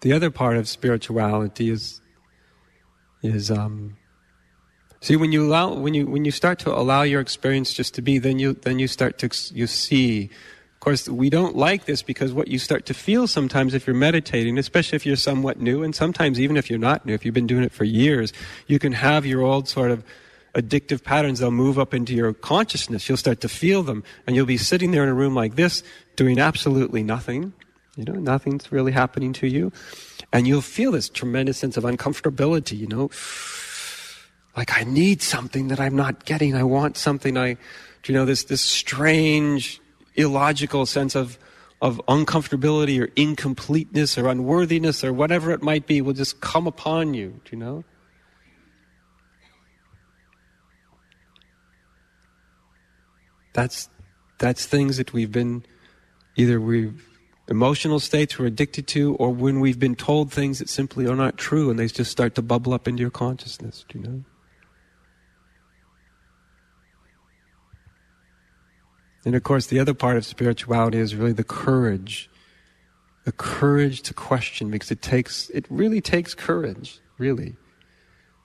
The other part of spirituality is is um, See, when you allow, when you when you start to allow your experience just to be, then you then you start to you see. Of course, we don't like this because what you start to feel sometimes if you're meditating, especially if you're somewhat new, and sometimes even if you're not new, if you've been doing it for years, you can have your old sort of addictive patterns. They'll move up into your consciousness. You'll start to feel them, and you'll be sitting there in a room like this, doing absolutely nothing. You know, nothing's really happening to you, and you'll feel this tremendous sense of uncomfortability. You know Like I need something that I'm not getting. I want something. I, you know, this this strange, illogical sense of of uncomfortability or incompleteness or unworthiness or whatever it might be will just come upon you. You know? That's that's things that we've been either we've emotional states we're addicted to, or when we've been told things that simply are not true and they just start to bubble up into your consciousness. Do you know? And of course, the other part of spirituality is really the courage. The courage to question, because it takes, it really takes courage, really.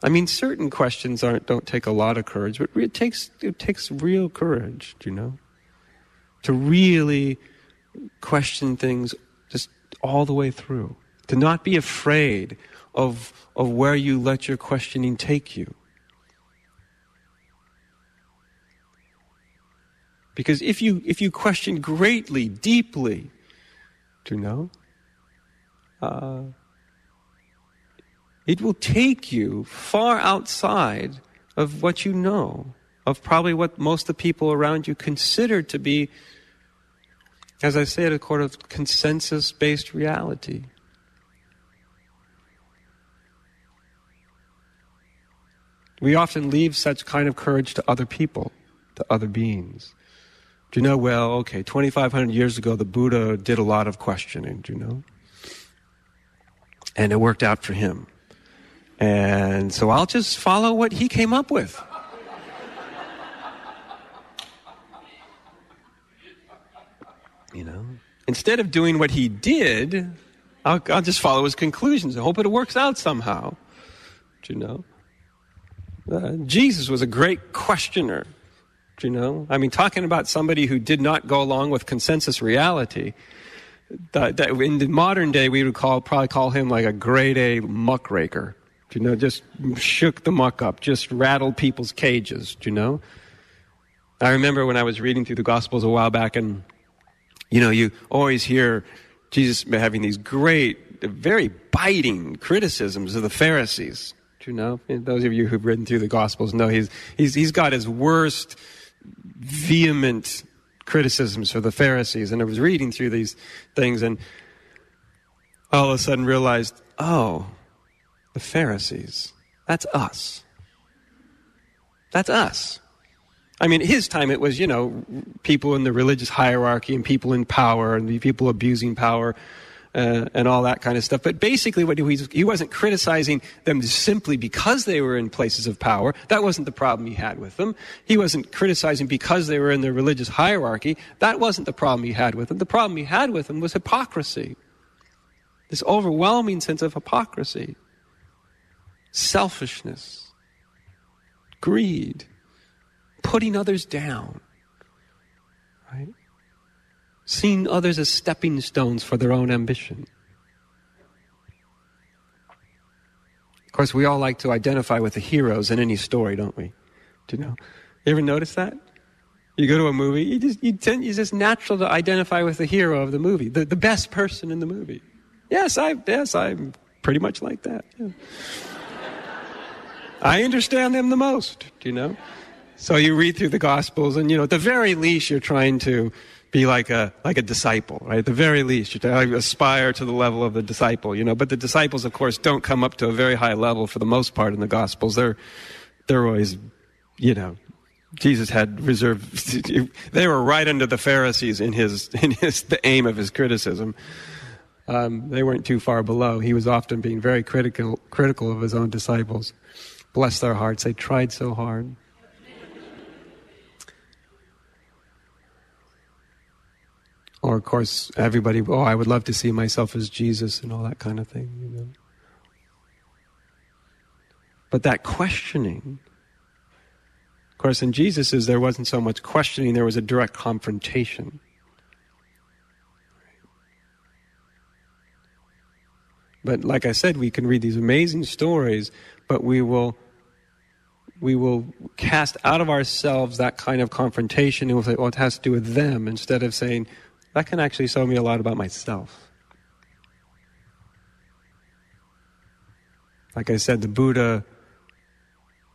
I mean, certain questions aren't, don't take a lot of courage, but it takes, it takes real courage, do you know? To really question things just all the way through. To not be afraid of, of where you let your questioning take you. Because if you, if you question greatly, deeply, do you know? Uh, it will take you far outside of what you know, of probably what most of the people around you consider to be, as I said, a sort of consensus based reality. We often leave such kind of courage to other people, to other beings. Do you know, well, okay, 2,500 years ago, the Buddha did a lot of questioning, do you know? And it worked out for him. And so I'll just follow what he came up with. You know? Instead of doing what he did, I'll, I'll just follow his conclusions and hope it works out somehow. Do you know? Uh, Jesus was a great questioner you know? I mean, talking about somebody who did not go along with consensus reality. That, that in the modern day, we would call probably call him like a grade A muckraker. You know, just shook the muck up, just rattled people's cages. Do you know. I remember when I was reading through the Gospels a while back, and you know, you always hear Jesus having these great, very biting criticisms of the Pharisees. Do you know? Those of you who've written through the Gospels know he's he's he's got his worst vehement criticisms for the Pharisees. And I was reading through these things and all of a sudden realized, oh, the Pharisees, that's us. That's us. I mean, his time it was, you know, people in the religious hierarchy and people in power and the people abusing power uh, and all that kind of stuff. But basically, what he, was, he wasn't criticizing them simply because they were in places of power. That wasn't the problem he had with them. He wasn't criticizing because they were in the religious hierarchy. That wasn't the problem he had with them. The problem he had with them was hypocrisy. This overwhelming sense of hypocrisy, selfishness, greed, putting others down. Right? seeing others as stepping stones for their own ambition. Of course, we all like to identify with the heroes in any story, don't we? Do you know? You ever notice that? You go to a movie, you just you tend it's just natural to identify with the hero of the movie, the, the best person in the movie. Yes, I yes, I'm pretty much like that. Yeah. I understand them the most, do you know? So you read through the Gospels, and you know, at the very least, you're trying to be like a like a disciple, right? At the very least, you aspire to the level of the disciple, you know. But the disciples, of course, don't come up to a very high level for the most part in the Gospels. They're they're always, you know, Jesus had reserved. They were right under the Pharisees in his in his the aim of his criticism. Um, they weren't too far below. He was often being very critical critical of his own disciples. Bless their hearts; they tried so hard. Or, of course, everybody, oh, I would love to see myself as Jesus and all that kind of thing, you know. But that questioning, of course, in Jesus' there wasn't so much questioning, there was a direct confrontation. But like I said, we can read these amazing stories, but we will we will cast out of ourselves that kind of confrontation and we'll say, well, it has to do with them, instead of saying, that can actually show me a lot about myself. Like I said, the Buddha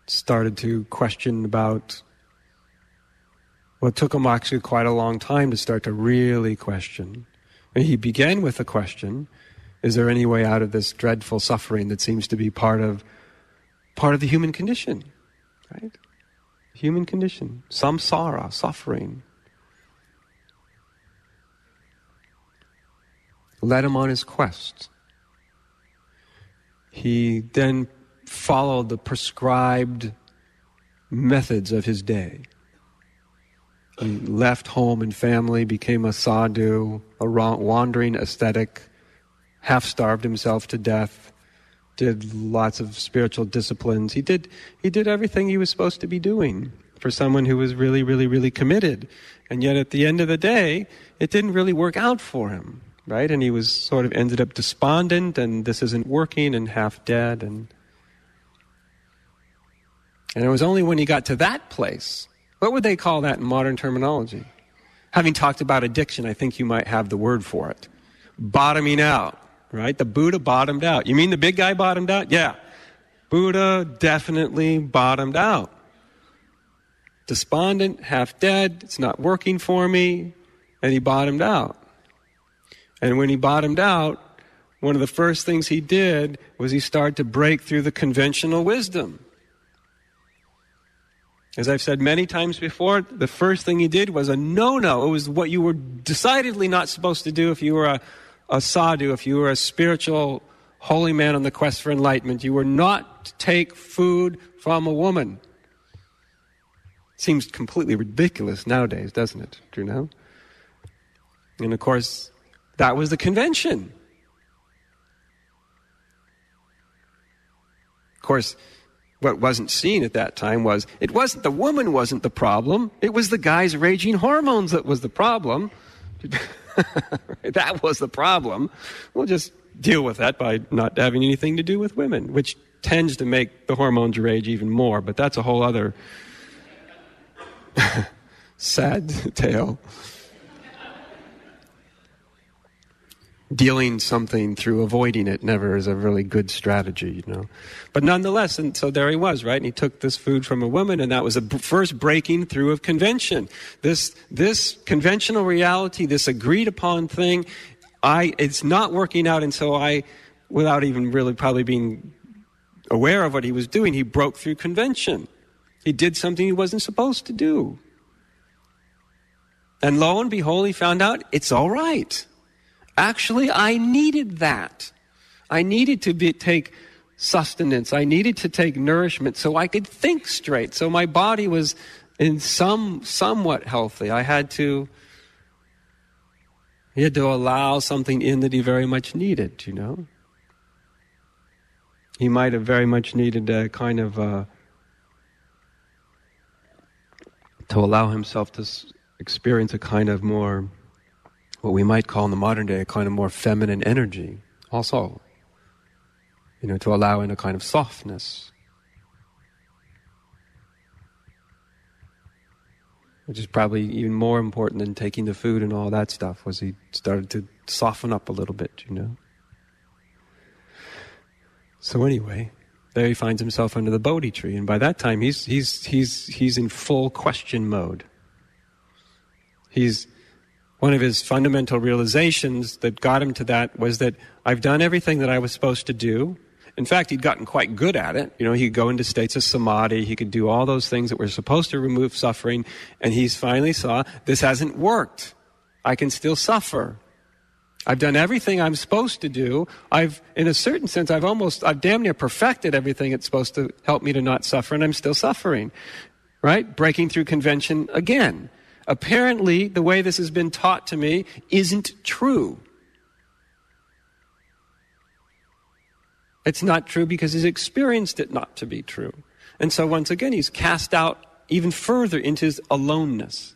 started to question about well, it took him actually quite a long time to start to really question. And he began with a question Is there any way out of this dreadful suffering that seems to be part of, part of the human condition? Right? Human condition. Samsara, suffering. Led him on his quest. He then followed the prescribed methods of his day. He left home and family, became a sadhu, a wandering ascetic, half starved himself to death, did lots of spiritual disciplines. He did, he did everything he was supposed to be doing for someone who was really, really, really committed. And yet at the end of the day, it didn't really work out for him, right? And he was sort of ended up despondent and this isn't working and half dead and and it was only when he got to that place what would they call that in modern terminology? Having talked about addiction, I think you might have the word for it. Bottoming out, right? The Buddha bottomed out. You mean the big guy bottomed out? Yeah. Buddha definitely bottomed out. Despondent, half dead, it's not working for me, and he bottomed out. And when he bottomed out, one of the first things he did was he started to break through the conventional wisdom. As I've said many times before, the first thing he did was a no no. It was what you were decidedly not supposed to do if you were a, a sadhu, if you were a spiritual holy man on the quest for enlightenment. You were not to take food from a woman. Seems completely ridiculous nowadays, doesn't it? Do you know? And of course, that was the convention. Of course, what wasn't seen at that time was it wasn't the woman wasn't the problem it was the guy's raging hormones that was the problem that was the problem. We'll just deal with that by not having anything to do with women which tends to make the hormones rage even more but that's a whole other sad tale dealing something through avoiding it never is a really good strategy, you know. But nonetheless, and so there he was, right? And he took this food from a woman, and that was the first breaking through of convention. This this conventional reality, this agreed upon thing, I it's not working out, and so I, without even really probably being aware of what he was doing, he broke through convention. He did something he wasn't supposed to do. And lo and behold, he found out it's all right. Actually, I needed that. I needed to be, take sustenance. I needed to take nourishment so I could think straight. So my body was in some somewhat healthy. I had to he had to allow something in that he very much needed, you know. He might have very much needed a kind of uh, to allow himself to experience a kind of more what we might call in the modern day a kind of more feminine energy, also. You know, to allow in a kind of softness. Which is probably even more important than taking the food and all that stuff, was he started to soften up a little bit, you know. So anyway, there he finds himself under the Bodhi tree, and by that time he's he's he's he's in full question mode. He's one of his fundamental realizations that got him to that was that I've done everything that I was supposed to do. In fact, he'd gotten quite good at it. You know, he'd go into states of samadhi, he could do all those things that were supposed to remove suffering, and he finally saw this hasn't worked. I can still suffer. I've done everything I'm supposed to do. I've, in a certain sense, I've almost, I've damn near perfected everything that's supposed to help me to not suffer, and I'm still suffering. Right? Breaking through convention again apparently, the way this has been taught to me isn't true. It's not true because he's experienced it not to be true. And so, once again, he's cast out even further into his aloneness.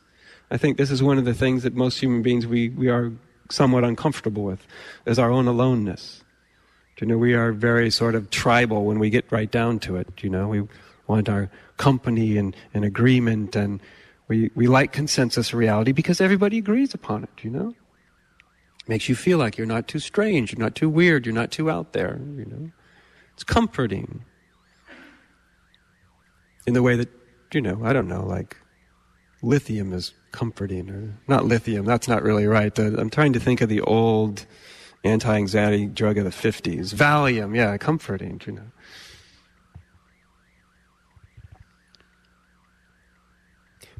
I think this is one of the things that most human beings we, we are somewhat uncomfortable with, is our own aloneness. You know, we are very sort of tribal when we get right down to it. You know, we want our company and, and agreement and we, we like consensus reality because everybody agrees upon it, you know? Makes you feel like you're not too strange, you're not too weird, you're not too out there, you know? It's comforting. in the way that, you know, I don't know, like lithium is comforting, or not lithium, that's not really right. The, I'm trying to think of the old anti anxiety drug of the 50s. Valium, yeah, comforting, you know.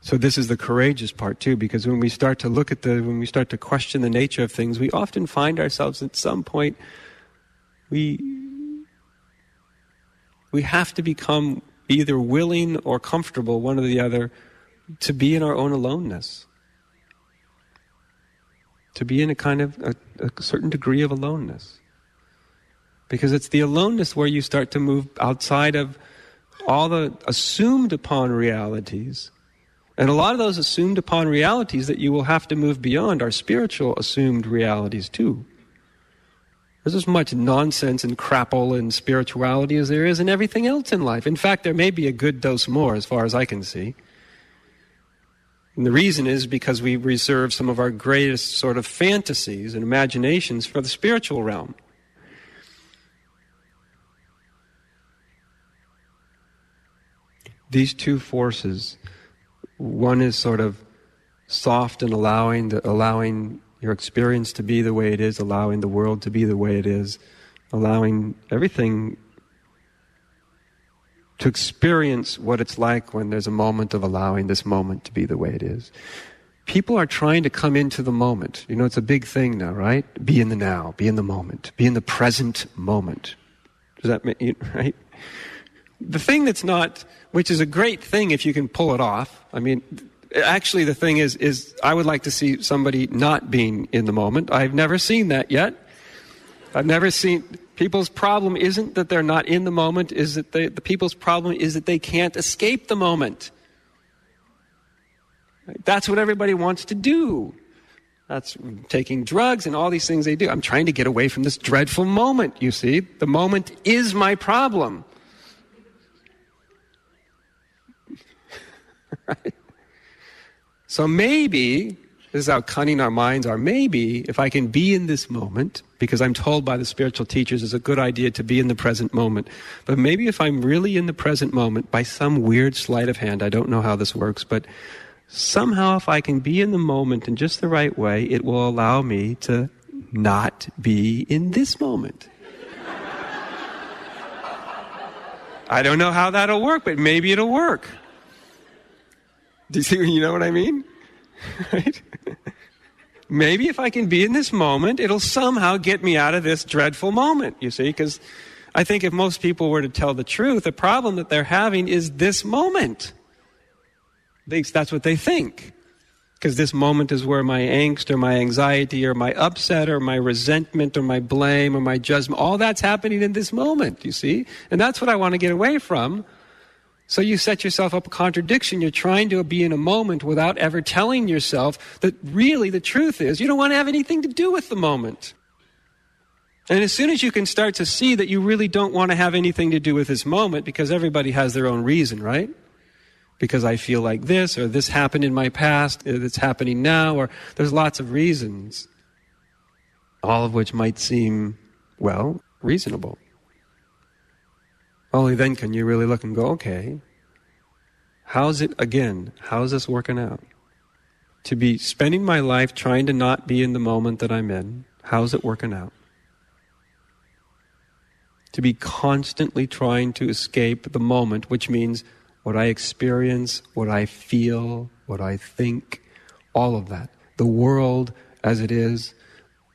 So this is the courageous part too, because when we start to look at the, when we start to question the nature of things, we often find ourselves at some point, we, we have to become either willing or comfortable, one or the other, to be in our own aloneness. To be in a kind of, a, a certain degree of aloneness. Because it's the aloneness where you start to move outside of all the assumed upon realities and a lot of those assumed upon realities that you will have to move beyond are spiritual assumed realities too. There's as much nonsense and crapple in spirituality as there is in everything else in life. In fact, there may be a good dose more as far as I can see. And the reason is because we reserve some of our greatest sort of fantasies and imaginations for the spiritual realm. These two forces one is sort of soft and allowing, the, allowing your experience to be the way it is, allowing the world to be the way it is, allowing everything to experience what it's like when there's a moment of allowing this moment to be the way it is. People are trying to come into the moment. You know, it's a big thing now, right? Be in the now, be in the moment, be in the present moment. Does that mean, right? The thing that's not which is a great thing if you can pull it off. I mean, actually, the thing is, is I would like to see somebody not being in the moment. I've never seen that yet. I've never seen people's problem isn't that they're not in the moment. Is that they, the people's problem is that they can't escape the moment. That's what everybody wants to do. That's taking drugs and all these things they do. I'm trying to get away from this dreadful moment, you see. The moment is my problem. right? So maybe, this is how cunning our minds are, maybe if I can be in this moment, because I'm told by the spiritual teachers it's a good idea to be in the present moment, but maybe if I'm really in the present moment by some weird sleight of hand, I don't know how this works, but somehow if I can be in the moment in just the right way, it will allow me to not be in this moment. I don't know how that'll work, but maybe it'll work. Do you see? You know what I mean? right? Maybe if I can be in this moment, it'll somehow get me out of this dreadful moment. You see, because I think if most people were to tell the truth, the problem that they're having is this moment. That's what they think. Because this moment is where my angst or my anxiety or my upset or my resentment or my blame or my judgment, all that's happening in this moment, you see? And that's what I want to get away from. So you set yourself up a contradiction. You're trying to be in a moment without ever telling yourself that really the truth is you don't want to have anything to do with the moment. And as soon as you can start to see that you really don't want to have anything to do with this moment, because everybody has their own reason, right? Because I feel like this, or this happened in my past, uh, it's happening now, or there's lots of reasons, all of which might seem, well, reasonable. Only then can you really look and go, okay, how's it, again, how's this working out? To be spending my life trying to not be in the moment that I'm in, how's it working out? To be constantly trying to escape the moment, which means what I experience, what I feel, what I think, all of that. The world as it is,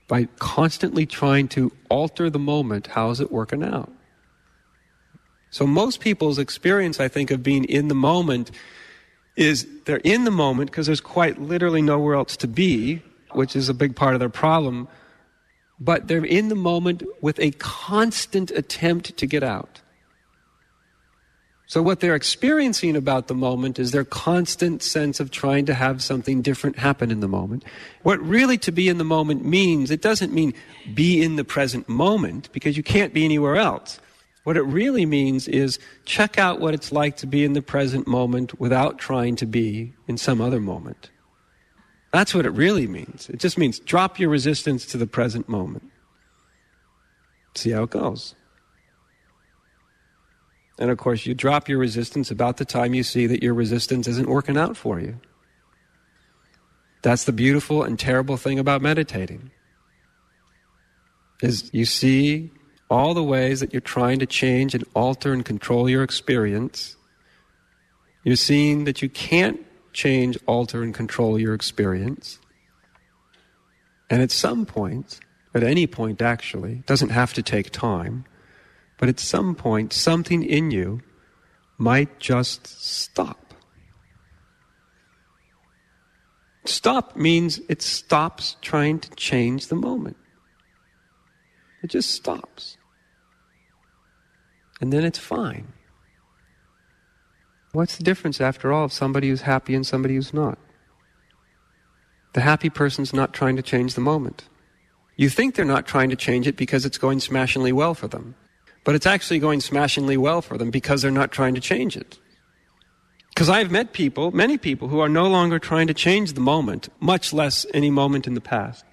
by constantly trying to alter the moment, how's it working out? So most people's experience, I think, of being in the moment is they're in the moment because there's quite literally nowhere else to be, which is a big part of their problem. But they're in the moment with a constant attempt to get out. So what they're experiencing about the moment is their constant sense of trying to have something different happen in the moment. What really to be in the moment means, it doesn't mean be in the present moment because you can't be anywhere else. What it really means is check out what it's like to be in the present moment without trying to be in some other moment. That's what it really means. It just means drop your resistance to the present moment. See how it goes. And of course, you drop your resistance about the time you see that your resistance isn't working out for you. That's the beautiful and terrible thing about meditating. Is you see all the ways that you're trying to change and alter and control your experience. You're seeing that you can't change, alter, and control your experience. And at some point, at any point actually, doesn't have to take time, but at some point, something in you might just stop. Stop means it stops trying to change the moment. It just stops. And then it's fine. What's the difference, after all, of somebody who's happy and somebody who's not? The happy person's not trying to change the moment. You think they're not trying to change it because it's going smashingly well for them. But it's actually going smashingly well for them because they're not trying to change it. Because I've met people, many people, who are no longer trying to change the moment, much less any moment in the past.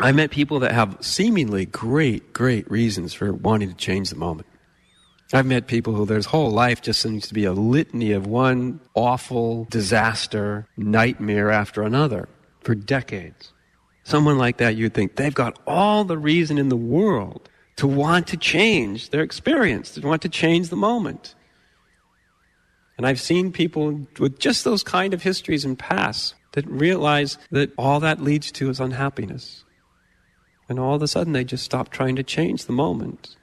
I met people that have seemingly great, great reasons for wanting to change the moment. I've met people who their whole life just seems to be a litany of one awful disaster, nightmare after another for decades. Someone like that, you'd think they've got all the reason in the world to want to change their experience, to want to change the moment. And I've seen people with just those kind of histories and past that realize that all that leads to is unhappiness. And all of a sudden they just stop trying to change the moment.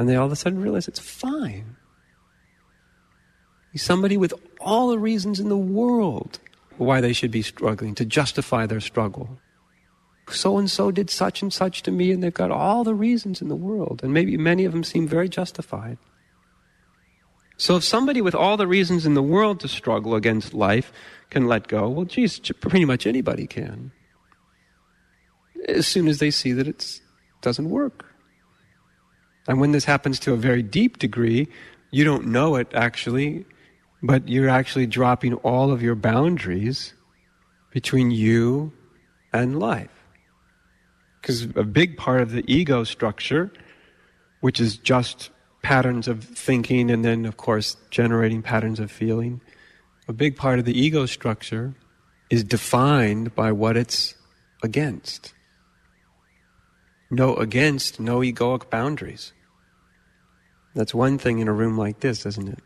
And they all of a sudden realize it's fine. Somebody with all the reasons in the world why they should be struggling, to justify their struggle so and so did such and such to me, and they've got all the reasons in the world, and maybe many of them seem very justified. So if somebody with all the reasons in the world to struggle against life can let go, well, geez, pretty much anybody can. As soon as they see that it doesn't work. And when this happens to a very deep degree, you don't know it actually, but you're actually dropping all of your boundaries between you and life. Because a big part of the ego structure, which is just patterns of thinking and then, of course, generating patterns of feeling, a big part of the ego structure is defined by what it's against. No against, no egoic boundaries. That's one thing in a room like this, isn't it?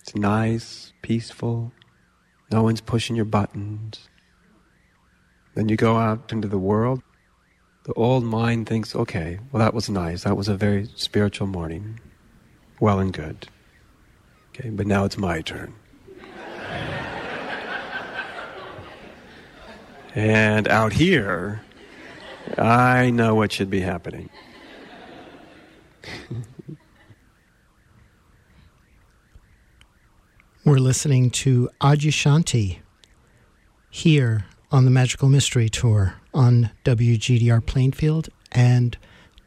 It's nice, peaceful, no one's pushing your buttons. Then you go out into the world, the old mind thinks, okay, well, that was nice. That was a very spiritual morning. Well and good. Okay, but now it's my turn. and out here, I know what should be happening. We're listening to Adyashanti here on the Magical Mystery Tour on WGDR Plainfield and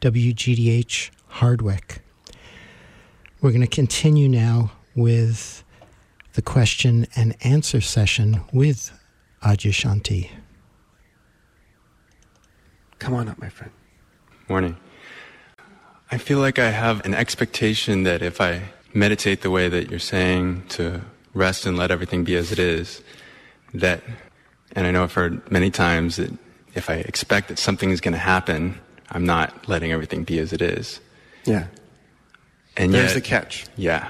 WGDH Hardwick. We're going to continue now with the question and answer session with Adyashanti. Come on up, my friend. Morning. I feel like I have an expectation that if I meditate the way that you're saying to rest and let everything be as it is, that and I know I've heard many times that if I expect that something is going to happen, I'm not letting everything be as it is. Yeah. And There's yet, the catch. Yeah.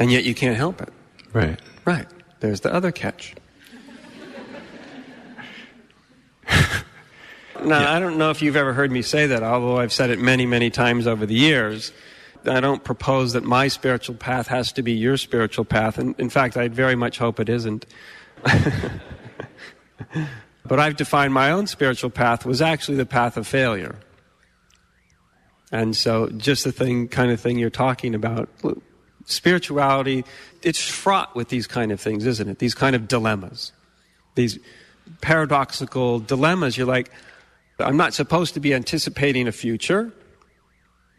And yet you can't help it. Right. Right. There's the other catch. now, yeah. I don't know if you've ever heard me say that, although I've said it many, many times over the years. I don't propose that my spiritual path has to be your spiritual path. And in fact, I very much hope it isn't. but I've defined my own spiritual path was actually the path of failure. And so, just the thing, kind of thing you're talking about, spirituality, it's fraught with these kind of things, isn't it? These kind of dilemmas, these paradoxical dilemmas. You're like, I'm not supposed to be anticipating a future.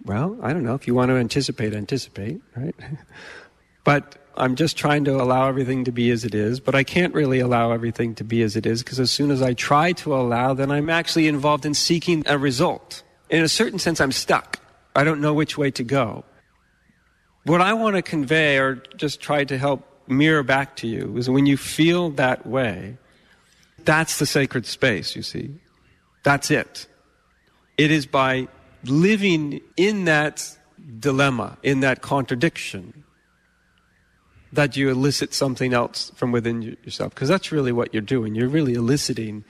Well, I don't know. If you want to anticipate, anticipate, right? but I'm just trying to allow everything to be as it is, but I can't really allow everything to be as it is because as soon as I try to allow, then I'm actually involved in seeking a result. In a certain sense, I'm stuck. I don't know which way to go. what I want to convey or just try to help mirror back to you is when you feel that way, that's the sacred space, you see. That's it. It is by living in that dilemma, in that contradiction, that you elicit something else from within yourself. Because that's really what you're doing. You're really eliciting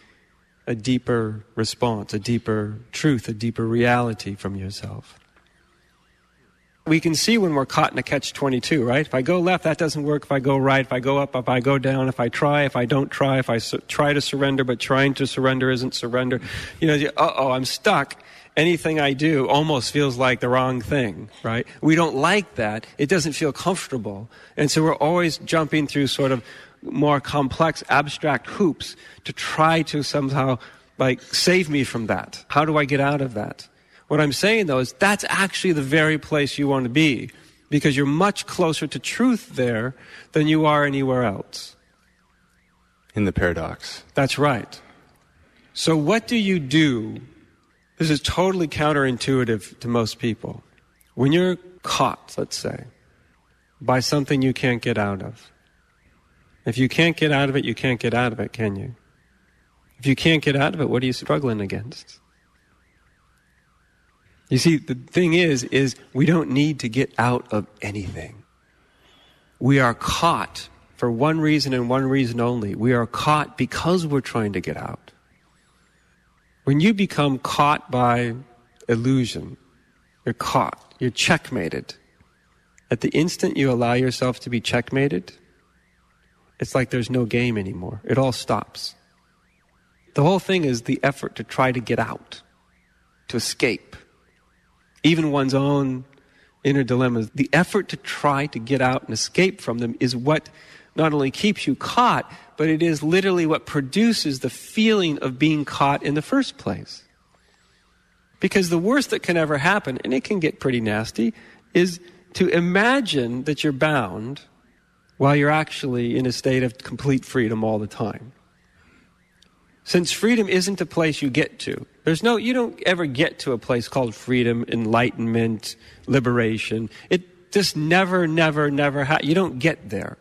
a deeper response, a deeper truth, a deeper reality from yourself. We can see when we're caught in a catch 22, right? If I go left, that doesn't work. If I go right, if I go up, if I go down, if I try, if I don't try, if I su- try to surrender, but trying to surrender isn't surrender, you know, uh oh, I'm stuck anything I do almost feels like the wrong thing, right? We don't like that. It doesn't feel comfortable. And so we're always jumping through sort of more complex, abstract hoops to try to somehow like save me from that. How do I get out of that? What I'm saying though is that's actually the very place you want to be because you're much closer to truth there than you are anywhere else. In the paradox. That's right. So what do you do this is totally counterintuitive to most people. When you're caught, let's say, by something you can't get out of, if you can't get out of it, you can't get out of it, can you? If you can't get out of it, what are you struggling against? You see, the thing is, is we don't need to get out of anything. We are caught for one reason and one reason only. We are caught because we're trying to get out. When you become caught by illusion, you're caught, you're checkmated. At the instant you allow yourself to be checkmated, it's like there's no game anymore. It all stops. The whole thing is the effort to try to get out, to escape. Even one's own inner dilemmas. The effort to try to get out and escape from them is what not only keeps you caught, but it is literally what produces the feeling of being caught in the first place. Because the worst that can ever happen, and it can get pretty nasty, is to imagine that you're bound while you're actually in a state of complete freedom all the time. Since freedom isn't a place you get to, there's no, you don't ever get to a place called freedom, enlightenment, liberation. It just never, never, never, ha- you don't get there.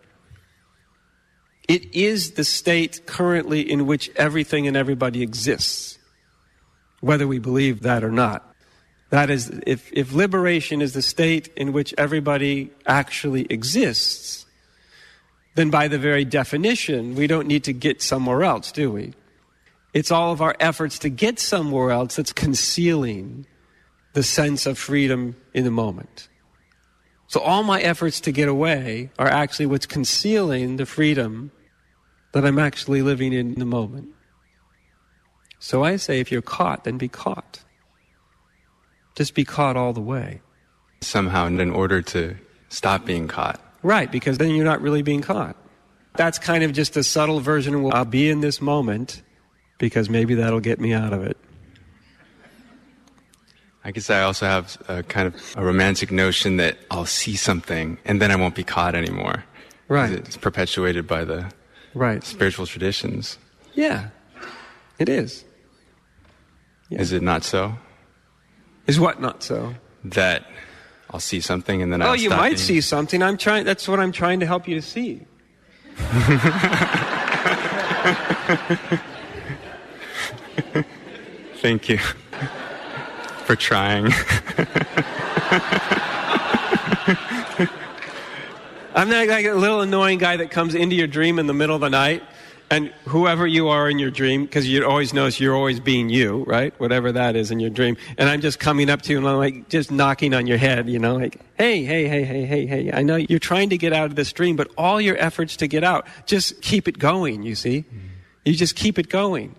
It is the state currently in which everything and everybody exists, whether we believe that or not. That is, if, if liberation is the state in which everybody actually exists, then by the very definition, we don't need to get somewhere else, do we? It's all of our efforts to get somewhere else that's concealing the sense of freedom in the moment. So all my efforts to get away are actually what's concealing the freedom that I'm actually living in the moment. So I say, if you're caught, then be caught. Just be caught all the way. Somehow, in order to stop being caught. Right, because then you're not really being caught. That's kind of just a subtle version of, well, I'll be in this moment because maybe that'll get me out of it. I guess I also have a kind of a romantic notion that I'll see something and then I won't be caught anymore. Right. It's perpetuated by the Right. spiritual traditions. Yeah, it is. Yeah. Is it not so? Is what not so? That I'll see something and then oh, I'll Oh, you might being- see something. I'm trying. That's what I'm trying to help you to see. Thank you for trying. I'm not like a little annoying guy that comes into your dream in the middle of the night, and whoever you are in your dream, because you always notice you're always being you, right? Whatever that is in your dream. And I'm just coming up to you and I'm like just knocking on your head, you know, like, hey, hey, hey, hey, hey, hey. I know you're trying to get out of this dream, but all your efforts to get out, just keep it going, you see? You just keep it going.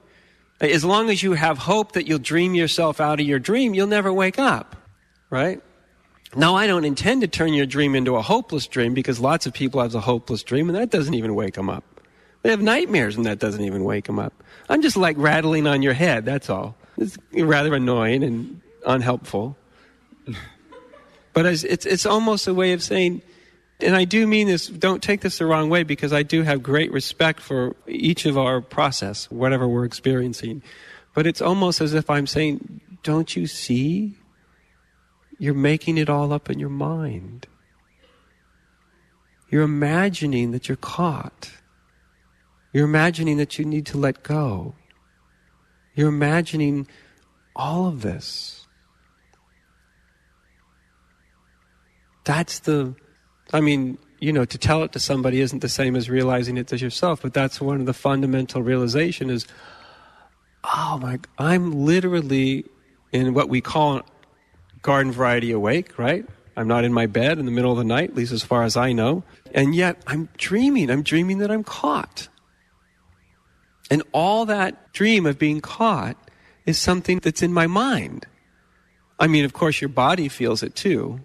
As long as you have hope that you'll dream yourself out of your dream, you'll never wake up, right? Now, I don't intend to turn your dream into a hopeless dream because lots of people have a hopeless dream and that doesn't even wake them up. They have nightmares and that doesn't even wake them up. I'm just like rattling on your head, that's all. It's rather annoying and unhelpful. But it's, it's, it's almost a way of saying, and I do mean this, don't take this the wrong way because I do have great respect for each of our process, whatever we're experiencing. But it's almost as if I'm saying, don't you see? You're making it all up in your mind. You're imagining that you're caught. You're imagining that you need to let go. You're imagining all of this. That's the, I mean, you know, to tell it to somebody isn't the same as realizing it to yourself, but that's one of the fundamental realization is, oh my, I'm literally in what we call garden variety awake, right? I'm not in my bed in the middle of the night, at least as far as I know. And yet I'm dreaming. I'm dreaming that I'm caught. And all that dream of being caught is something that's in my mind. I mean, of course, your body feels it too,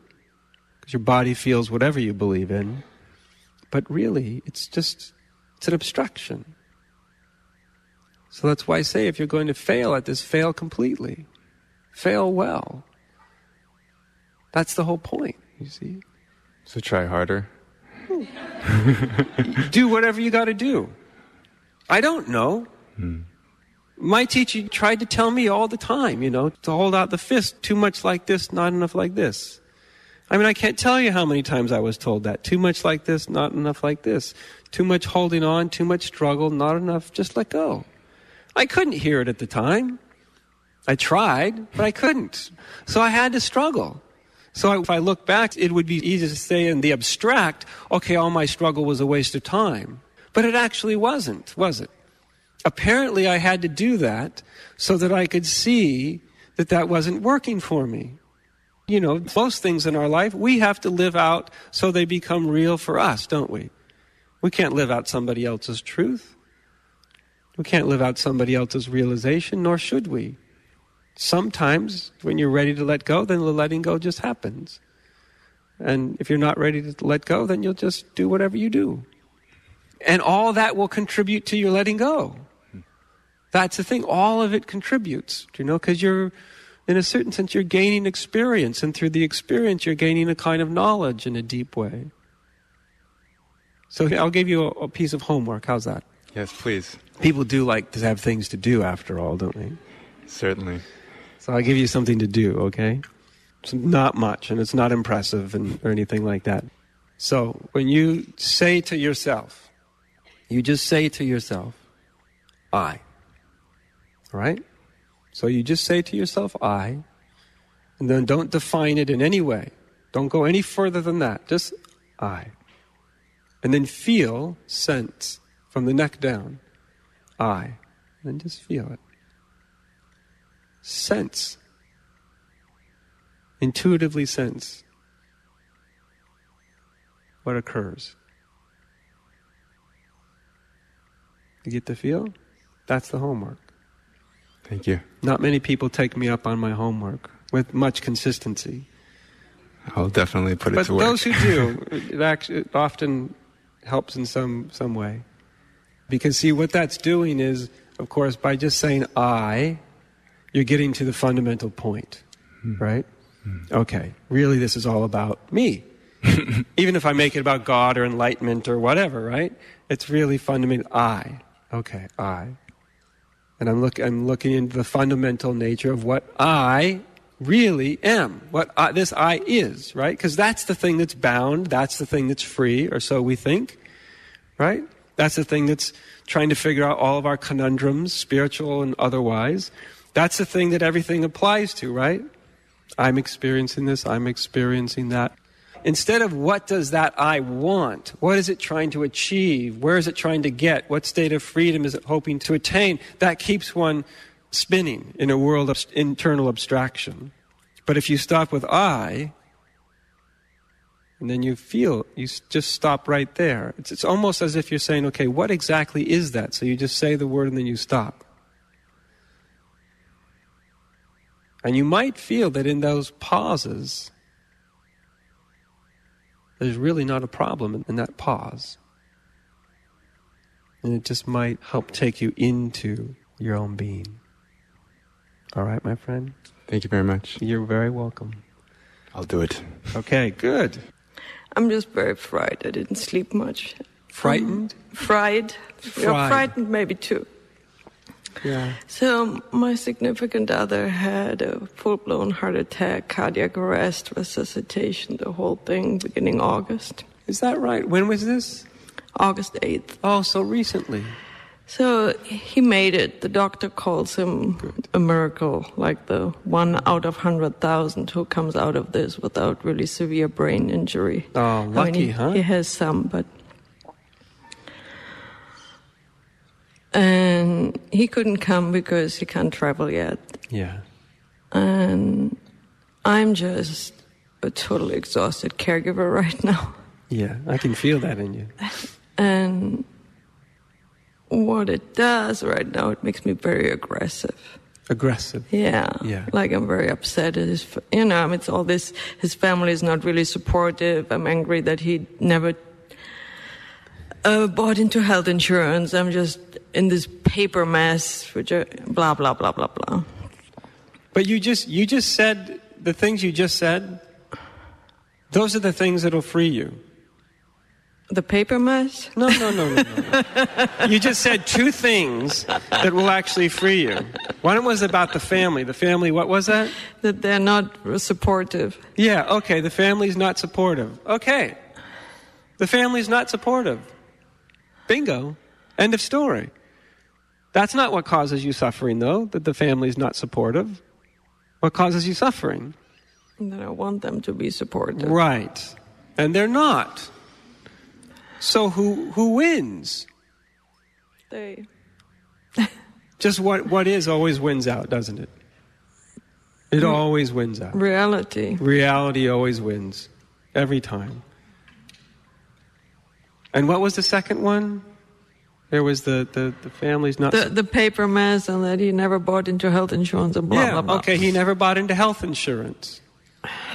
because your body feels whatever you believe in. But really, it's just, it's an abstraction. So that's why I say if you're going to fail at this, fail completely. Fail well. That's the whole point, you see. So try harder. do whatever you got to do. I don't know. Hmm. My teacher tried to tell me all the time, you know, to hold out the fist, too much like this, not enough like this. I mean, I can't tell you how many times I was told that. Too much like this, not enough like this. Too much holding on, too much struggle, not enough, just let go. I couldn't hear it at the time. I tried, but I couldn't. So I had to struggle. So if I look back, it would be easy to say in the abstract, okay, all my struggle was a waste of time. But it actually wasn't, was it? Apparently, I had to do that so that I could see that that wasn't working for me. You know, most things in our life, we have to live out so they become real for us, don't we? We can't live out somebody else's truth. We can't live out somebody else's realization, nor should we. Sometimes, when you're ready to let go, then the letting go just happens. And if you're not ready to let go, then you'll just do whatever you do. And all that will contribute to your letting go. That's the thing. All of it contributes, you know, because you're, in a certain sense, you're gaining experience. And through the experience, you're gaining a kind of knowledge in a deep way. So I'll give you a, a piece of homework. How's that? Yes, please. People do like to have things to do after all, don't they? Certainly. So I'll give you something to do, okay? It's not much, and it's not impressive and, or anything like that. So when you say to yourself, you just say to yourself, I. All right? So you just say to yourself, I, and then don't define it in any way. Don't go any further than that. Just I. And then feel, sense, from the neck down, I. And then just feel it. Sense. Intuitively sense what occurs. You get the feel? That's the homework. Thank you. Not many people take me up on my homework with much consistency. I'll definitely put it but to work. But those who do, it actually it often helps in some some way. Because see, what that's doing is, of course, by just saying "I," you're getting to the fundamental point, hmm. right? Hmm. Okay, really, this is all about me. Even if I make it about God or enlightenment or whatever, right? It's really fundamental. I. Okay, I. And I'm, look, I'm looking into the fundamental nature of what I really am, what I, this I is, right? Because that's the thing that's bound, that's the thing that's free, or so we think, right? That's the thing that's trying to figure out all of our conundrums, spiritual and otherwise. That's the thing that everything applies to, right? I'm experiencing this, I'm experiencing that. Instead of what does that I want? What is it trying to achieve? Where is it trying to get? What state of freedom is it hoping to attain? That keeps one spinning in a world of internal abstraction. But if you stop with I, and then you feel, you just stop right there. It's, it's almost as if you're saying, okay, what exactly is that? So you just say the word and then you stop. And you might feel that in those pauses, there's really not a problem in that pause. And it just might help take you into your own being. All right, my friend? Thank you very much. You're very welcome. I'll do it. Okay, good. I'm just very fried. I didn't sleep much. Frightened? Um, fried. Fried. Yeah, frightened maybe too. Yeah. So my significant other had a full-blown heart attack, cardiac arrest, resuscitation, the whole thing, beginning August. Is that right? When was this? August 8th. Oh, so recently. So he made it. The doctor calls him a miracle, like the one out of 100,000 who comes out of this without really severe brain injury. Oh, I mean, lucky, he, huh? He has some, but. And he couldn't come because he can't travel yet. Yeah. And I'm just a totally exhausted caregiver right now. Yeah, I can feel that in you. And what it does right now, it makes me very aggressive. Aggressive. Yeah. Yeah. Like I'm very upset. at His, you know, I mean, it's all this. His family is not really supportive. I'm angry that he never uh, bought into health insurance. I'm just in this paper mess, which are blah blah blah blah blah. But you just you just said the things you just said. Those are the things that'll free you. The paper mess. No, no, no, no, no. you just said two things that will actually free you. One was about the family. The family, what was that? That they're not supportive. Yeah, okay, the family's not supportive. Okay. The family's not supportive. Bingo. End of story. That's not what causes you suffering, though, that the family's not supportive. What causes you suffering? That I want them to be supportive. Right. And they're not. So who who wins? They. Just what what is always wins out, doesn't it? It mm. always wins out. Reality. Reality always wins. Every time. And what was the second one? There was the, the, the family's not The, the paper mess and that he never bought into health insurance and blah, yeah, blah, blah. okay, he never bought into health insurance.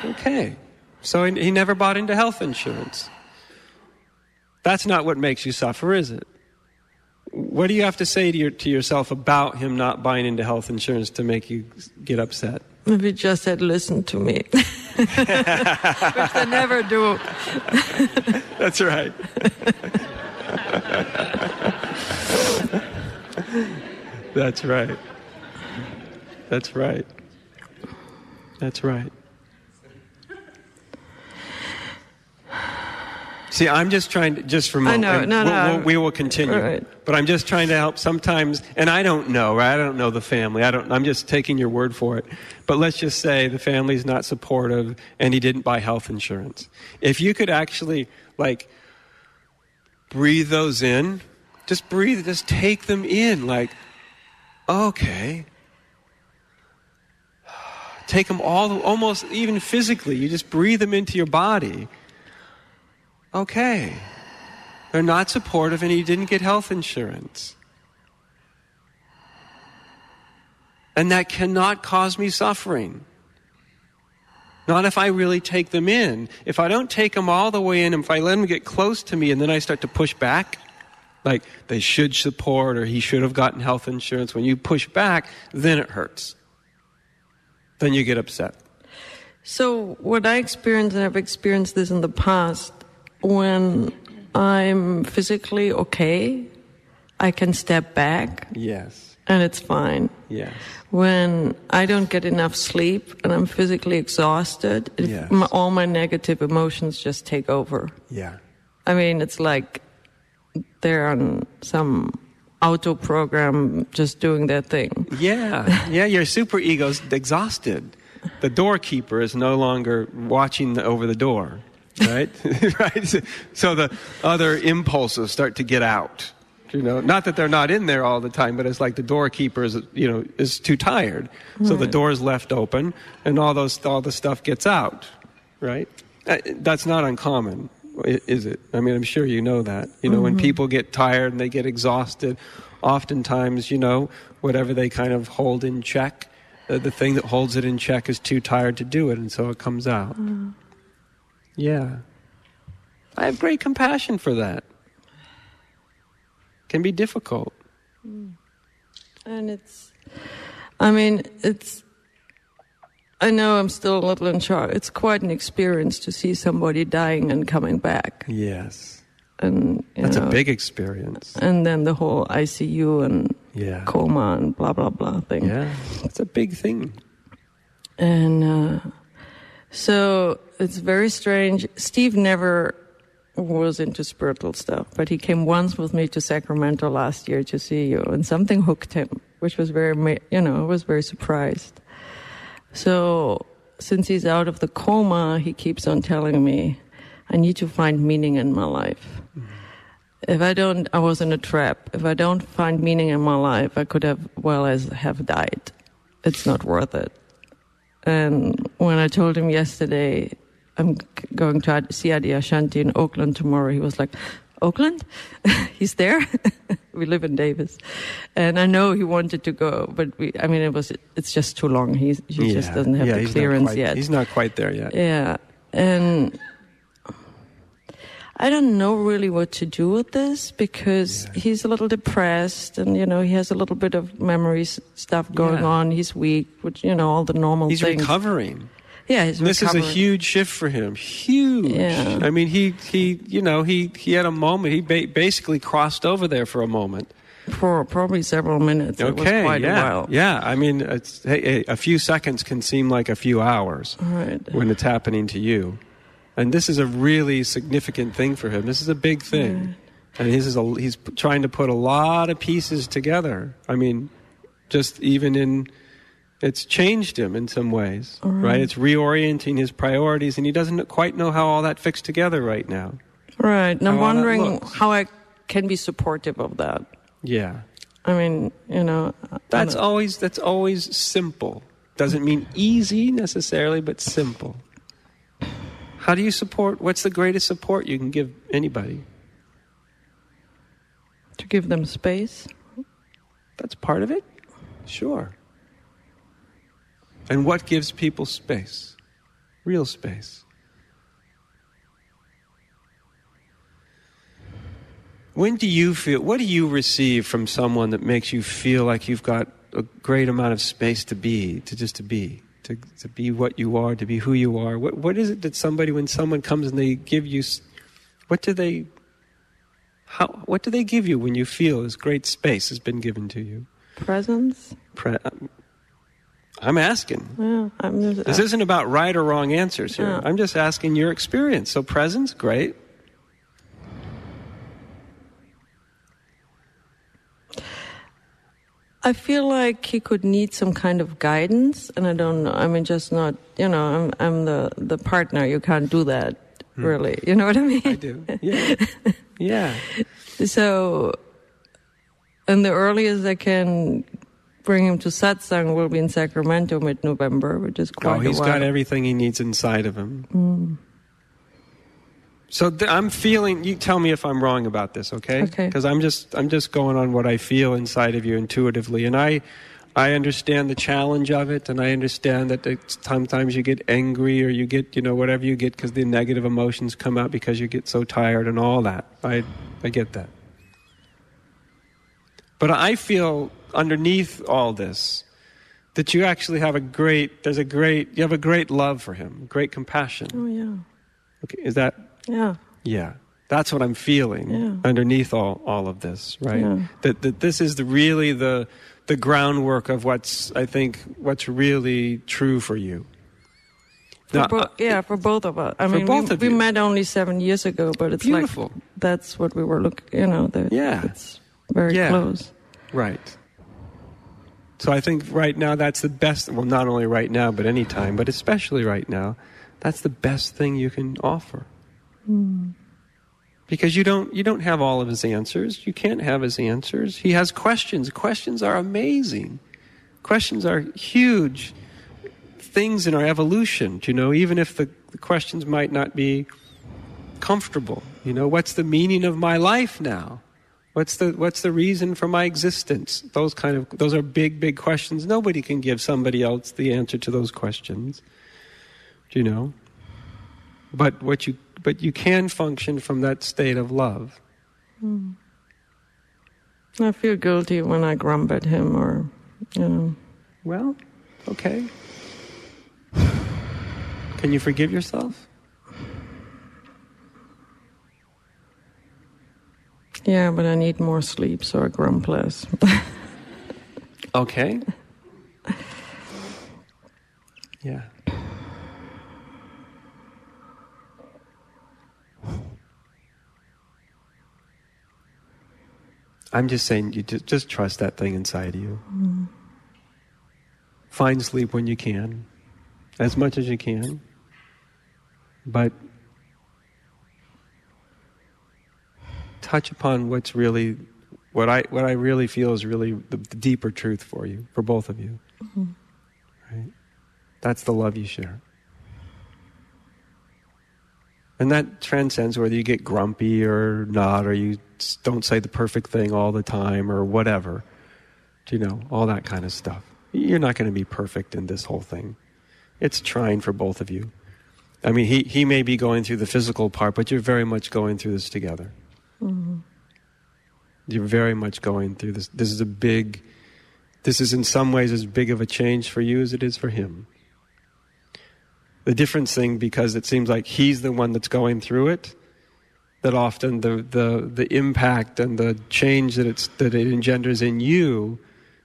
Okay. So he, he never bought into health insurance. That's not what makes you suffer, is it? What do you have to say to, your, to yourself about him not buying into health insurance to make you get upset? If he just had listened to me. Which they never do. That's right. That's right. That's right. That's right. See, I'm just trying to, just for a I moment. know, and no, we'll, no, we'll- we will continue. right. But I'm just trying to help sometimes, and I don't know, right? I don't know the family. I don't, I'm just taking your word for it. But let's just say the family's not supportive and he didn't buy health insurance. If you could actually, like, breathe those in, just breathe, just take them in, like, okay. Take them all, almost even physically. You just breathe them into your body. Okay. They're not supportive and he didn't get health insurance. And that cannot cause me suffering. Not if I really take them in. If I don't take them all the way in, if I let them get close to me and then I start to push back, like they should support or he should have gotten health insurance, when you push back, then it hurts. Then you get upset. So, what I experience, and I've experienced this in the past, when I'm physically okay, I can step back Yes. and it's fine. Yes. When I don't get enough sleep and I'm physically exhausted, Yes. my, all my negative emotions just take over. Yeah. I mean, it's like they're on some auto program just doing their thing. Yeah, yeah, your super ego's exhausted. The doorkeeper is no longer watching the, over the door, right? right. So the other impulses start to get out. You know, not that they're not in there all the time, but it's like the doorkeeper is, you know, is too tired, so the door is left open, and all those all the stuff gets out, right? Uh, That's not uncommon, is it? I mean, I'm sure you know that. You know, when people get tired and they get exhausted, oftentimes, you know, whatever they kind of hold in check, uh, the thing that holds it in check is too tired to do it, and so it comes out. Yeah. I have great compassion for that. Can be difficult. And it's, I mean, it's, I know I'm still a little in shock. It's quite an experience to see somebody dying and coming back. Yes. And, you That's know, a big experience. And then the whole ICU and Yeah. coma and blah, blah, blah thing. Yeah. It's a big thing. And uh, so it's very strange. Steve never was into spiritual stuff, but he came once with me to Sacramento last year to see you, and something hooked him, which was very, you know, I was very surprised. So since he's out of the coma, he keeps on telling me, I need to find meaning in my life. Mm-hmm. If I don't, I was in a trap. If I don't find meaning in my life, I could have, well as have died. It's not worth it. And when I told him yesterday, I'm going to see Adyashanti in Oakland tomorrow, he was like, Oakland? He's there? we live in Davis. And I know he wanted to go, but we, I mean, it was, it's just too long. He's, he just doesn't have yeah, the clearance quite- yet. He's not quite there yet. Yeah. And I don't know really what to do with this because he's a little depressed and, you know, he has a little bit of memory stuff going Yeah. on. He's weak, which, you know, all the normal He's things. recovering. Yeah, This is a huge shift for him. Huge. Yeah. I mean, he he you know he he had a moment. He ba- basically crossed over there for a moment. For probably several minutes. It was Okay. quite yeah. a while. Yeah. I mean, it's, hey, hey, a few seconds can seem like a few hours Right. when it's happening to you, and this is a really significant thing for him. This is a big thing, and this is a, he's trying to put a lot of pieces together. I mean, just even in it's changed him in some ways, right? It's reorienting his priorities, and he doesn't quite know how all that fits together right now. Right. And I'm How all that wondering how I can be supportive of that. Yeah, I mean, you know. That's I'm- always that's always simple. Doesn't mean easy necessarily, but simple. How do you support? What's the greatest support you can give anybody? to give them space. That's part of it. Sure. And what gives people space? Real space. When do you feel, what do you receive from someone that makes you feel like you've got a great amount of space to be, to just to be, to, to be what you are, to be who you are? What, what is it that somebody, when someone comes and they give you, what do they, how, what do they give you when you feel this great space has been given to you? Presence. Pre- um, I'm asking. Yeah. I'm just, This isn't about right or wrong answers here. Yeah. I'm just asking your experience. So presence, great. I feel like he could need some kind of guidance, and I don't know. I mean, just not, you know, I'm, I'm the, the partner. You can't do that, really. You know what I mean? Hmm. I do. Yeah. yeah. So, and the earliest I can bring him to satsang will be in Sacramento mid November, which is oh, quite Oh, a he's got everything he needs inside of him. Hmm. So th- I'm feeling. You tell me if I'm wrong about this, okay? Okay. Because I'm just I'm just going on what I feel inside of you intuitively, and I I understand the challenge of it, and I understand that it's, sometimes you get angry or you get you know whatever you get because the negative emotions come out because you get so tired and all that. I I get that. But I feel underneath all this that you actually have a great there's a great you have a great love for him, great compassion. Oh, yeah. Okay, is that Yeah. yeah. That's what I'm feeling Yeah. underneath all, all of this, right? Yeah. That, that this is the really the the groundwork of what's I think what's really true for you. For Now, bo- uh, yeah, for both of us. I mean, both we, we met only seven years ago, but it's Beautiful. like that's what we were looking. You know, the, Yeah. it's very Yeah. close. Right. So I think right now that's the best. Well, not only right now, but any time, but especially right now, that's the best thing you can offer. Hmm. Because you don't you don't have all of his answers. You can't have his answers. He has questions. Questions are amazing. Questions are huge things in our evolution. You know, even if the, the questions might not be comfortable. You know, what's the meaning of my life now? What's the what's the reason for my existence? Those kind of those are big big questions. Nobody can give somebody else the answer to those questions. Do you know? But what you but you can function from that state of love. Hmm. I feel guilty when I grumble at him, or you know. Well, okay. Can you forgive yourself? Yeah, but I need more sleep, so I grump less. okay. Yeah. I'm just saying, you just, just trust that thing inside you. Mm. Find sleep when you can, as much as you can. But touch upon what's really, what I, what I really feel is really the, the deeper truth for you, for both of you. Mm-hmm. Right? That's the love you share. And that transcends whether you get grumpy or not, or you don't say the perfect thing all the time, or whatever. You know, all that kind of stuff. You're not going to be perfect in this whole thing. It's trying for both of you. I mean, he, he may be going through the physical part, but you're very much going through this together. Mm-hmm. You're very much going through this. This is a big, this is in some ways as big of a change for you as it is for him. The difference thing, because it seems like he's the one that's going through it, that often the, the, the impact and the change that, it's, that it engenders in you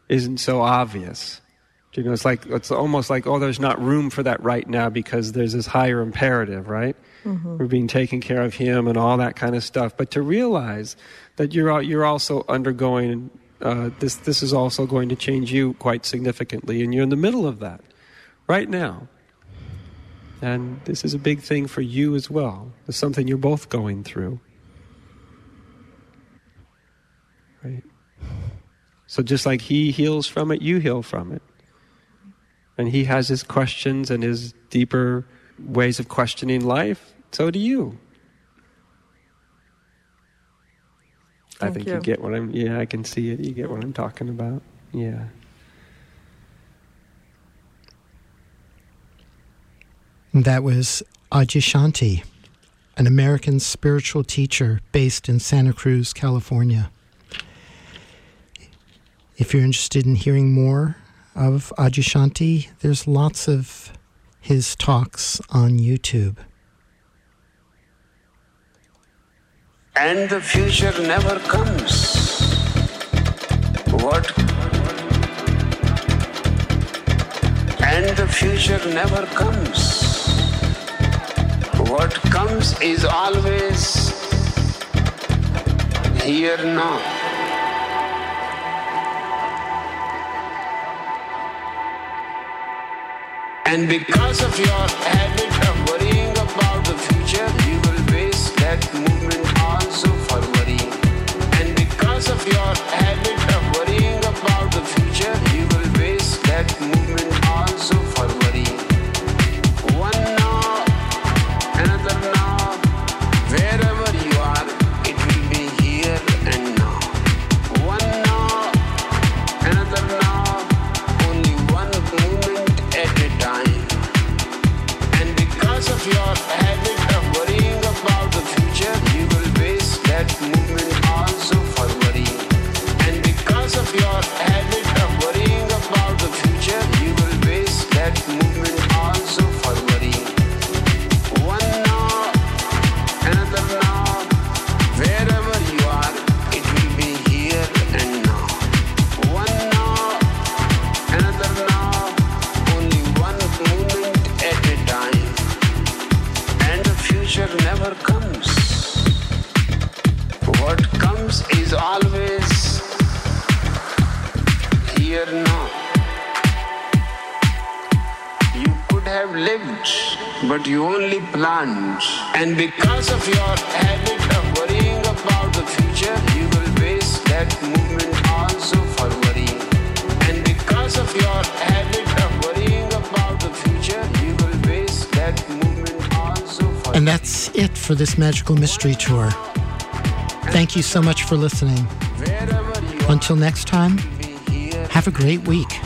isn't so obvious. You know, it's like it's almost like oh, there's not room for that right now because there's this higher imperative, right? Mm-hmm. We're being taken care of him and all that kind of stuff. But to realize that you're you're also undergoing uh, this, this is also going to change you quite significantly, and you're in the middle of that right now. And this is a big thing for you as well. It's something you're both going through. Right? So just like he heals from it, you heal from it. And he has his questions and his deeper ways of questioning life. So do you. Thank I think you. you get what I'm. Yeah, I can see it. You get what I'm talking about. Yeah. That was Adyashanti, an American spiritual teacher based in Santa Cruz, California. If you're interested in hearing more of Adyashanti, there's lots of his talks on YouTube. And the future never comes. What? And the future never comes. What comes is always here now. And because of your habit And because of your habit of worrying about the future, you will waste that movement also for worrying. And because of your habit of worrying about the future, you will waste that movement also for And that's it for this Magical Mystery Tour. Thank you so much for listening. Until next time, have a great week.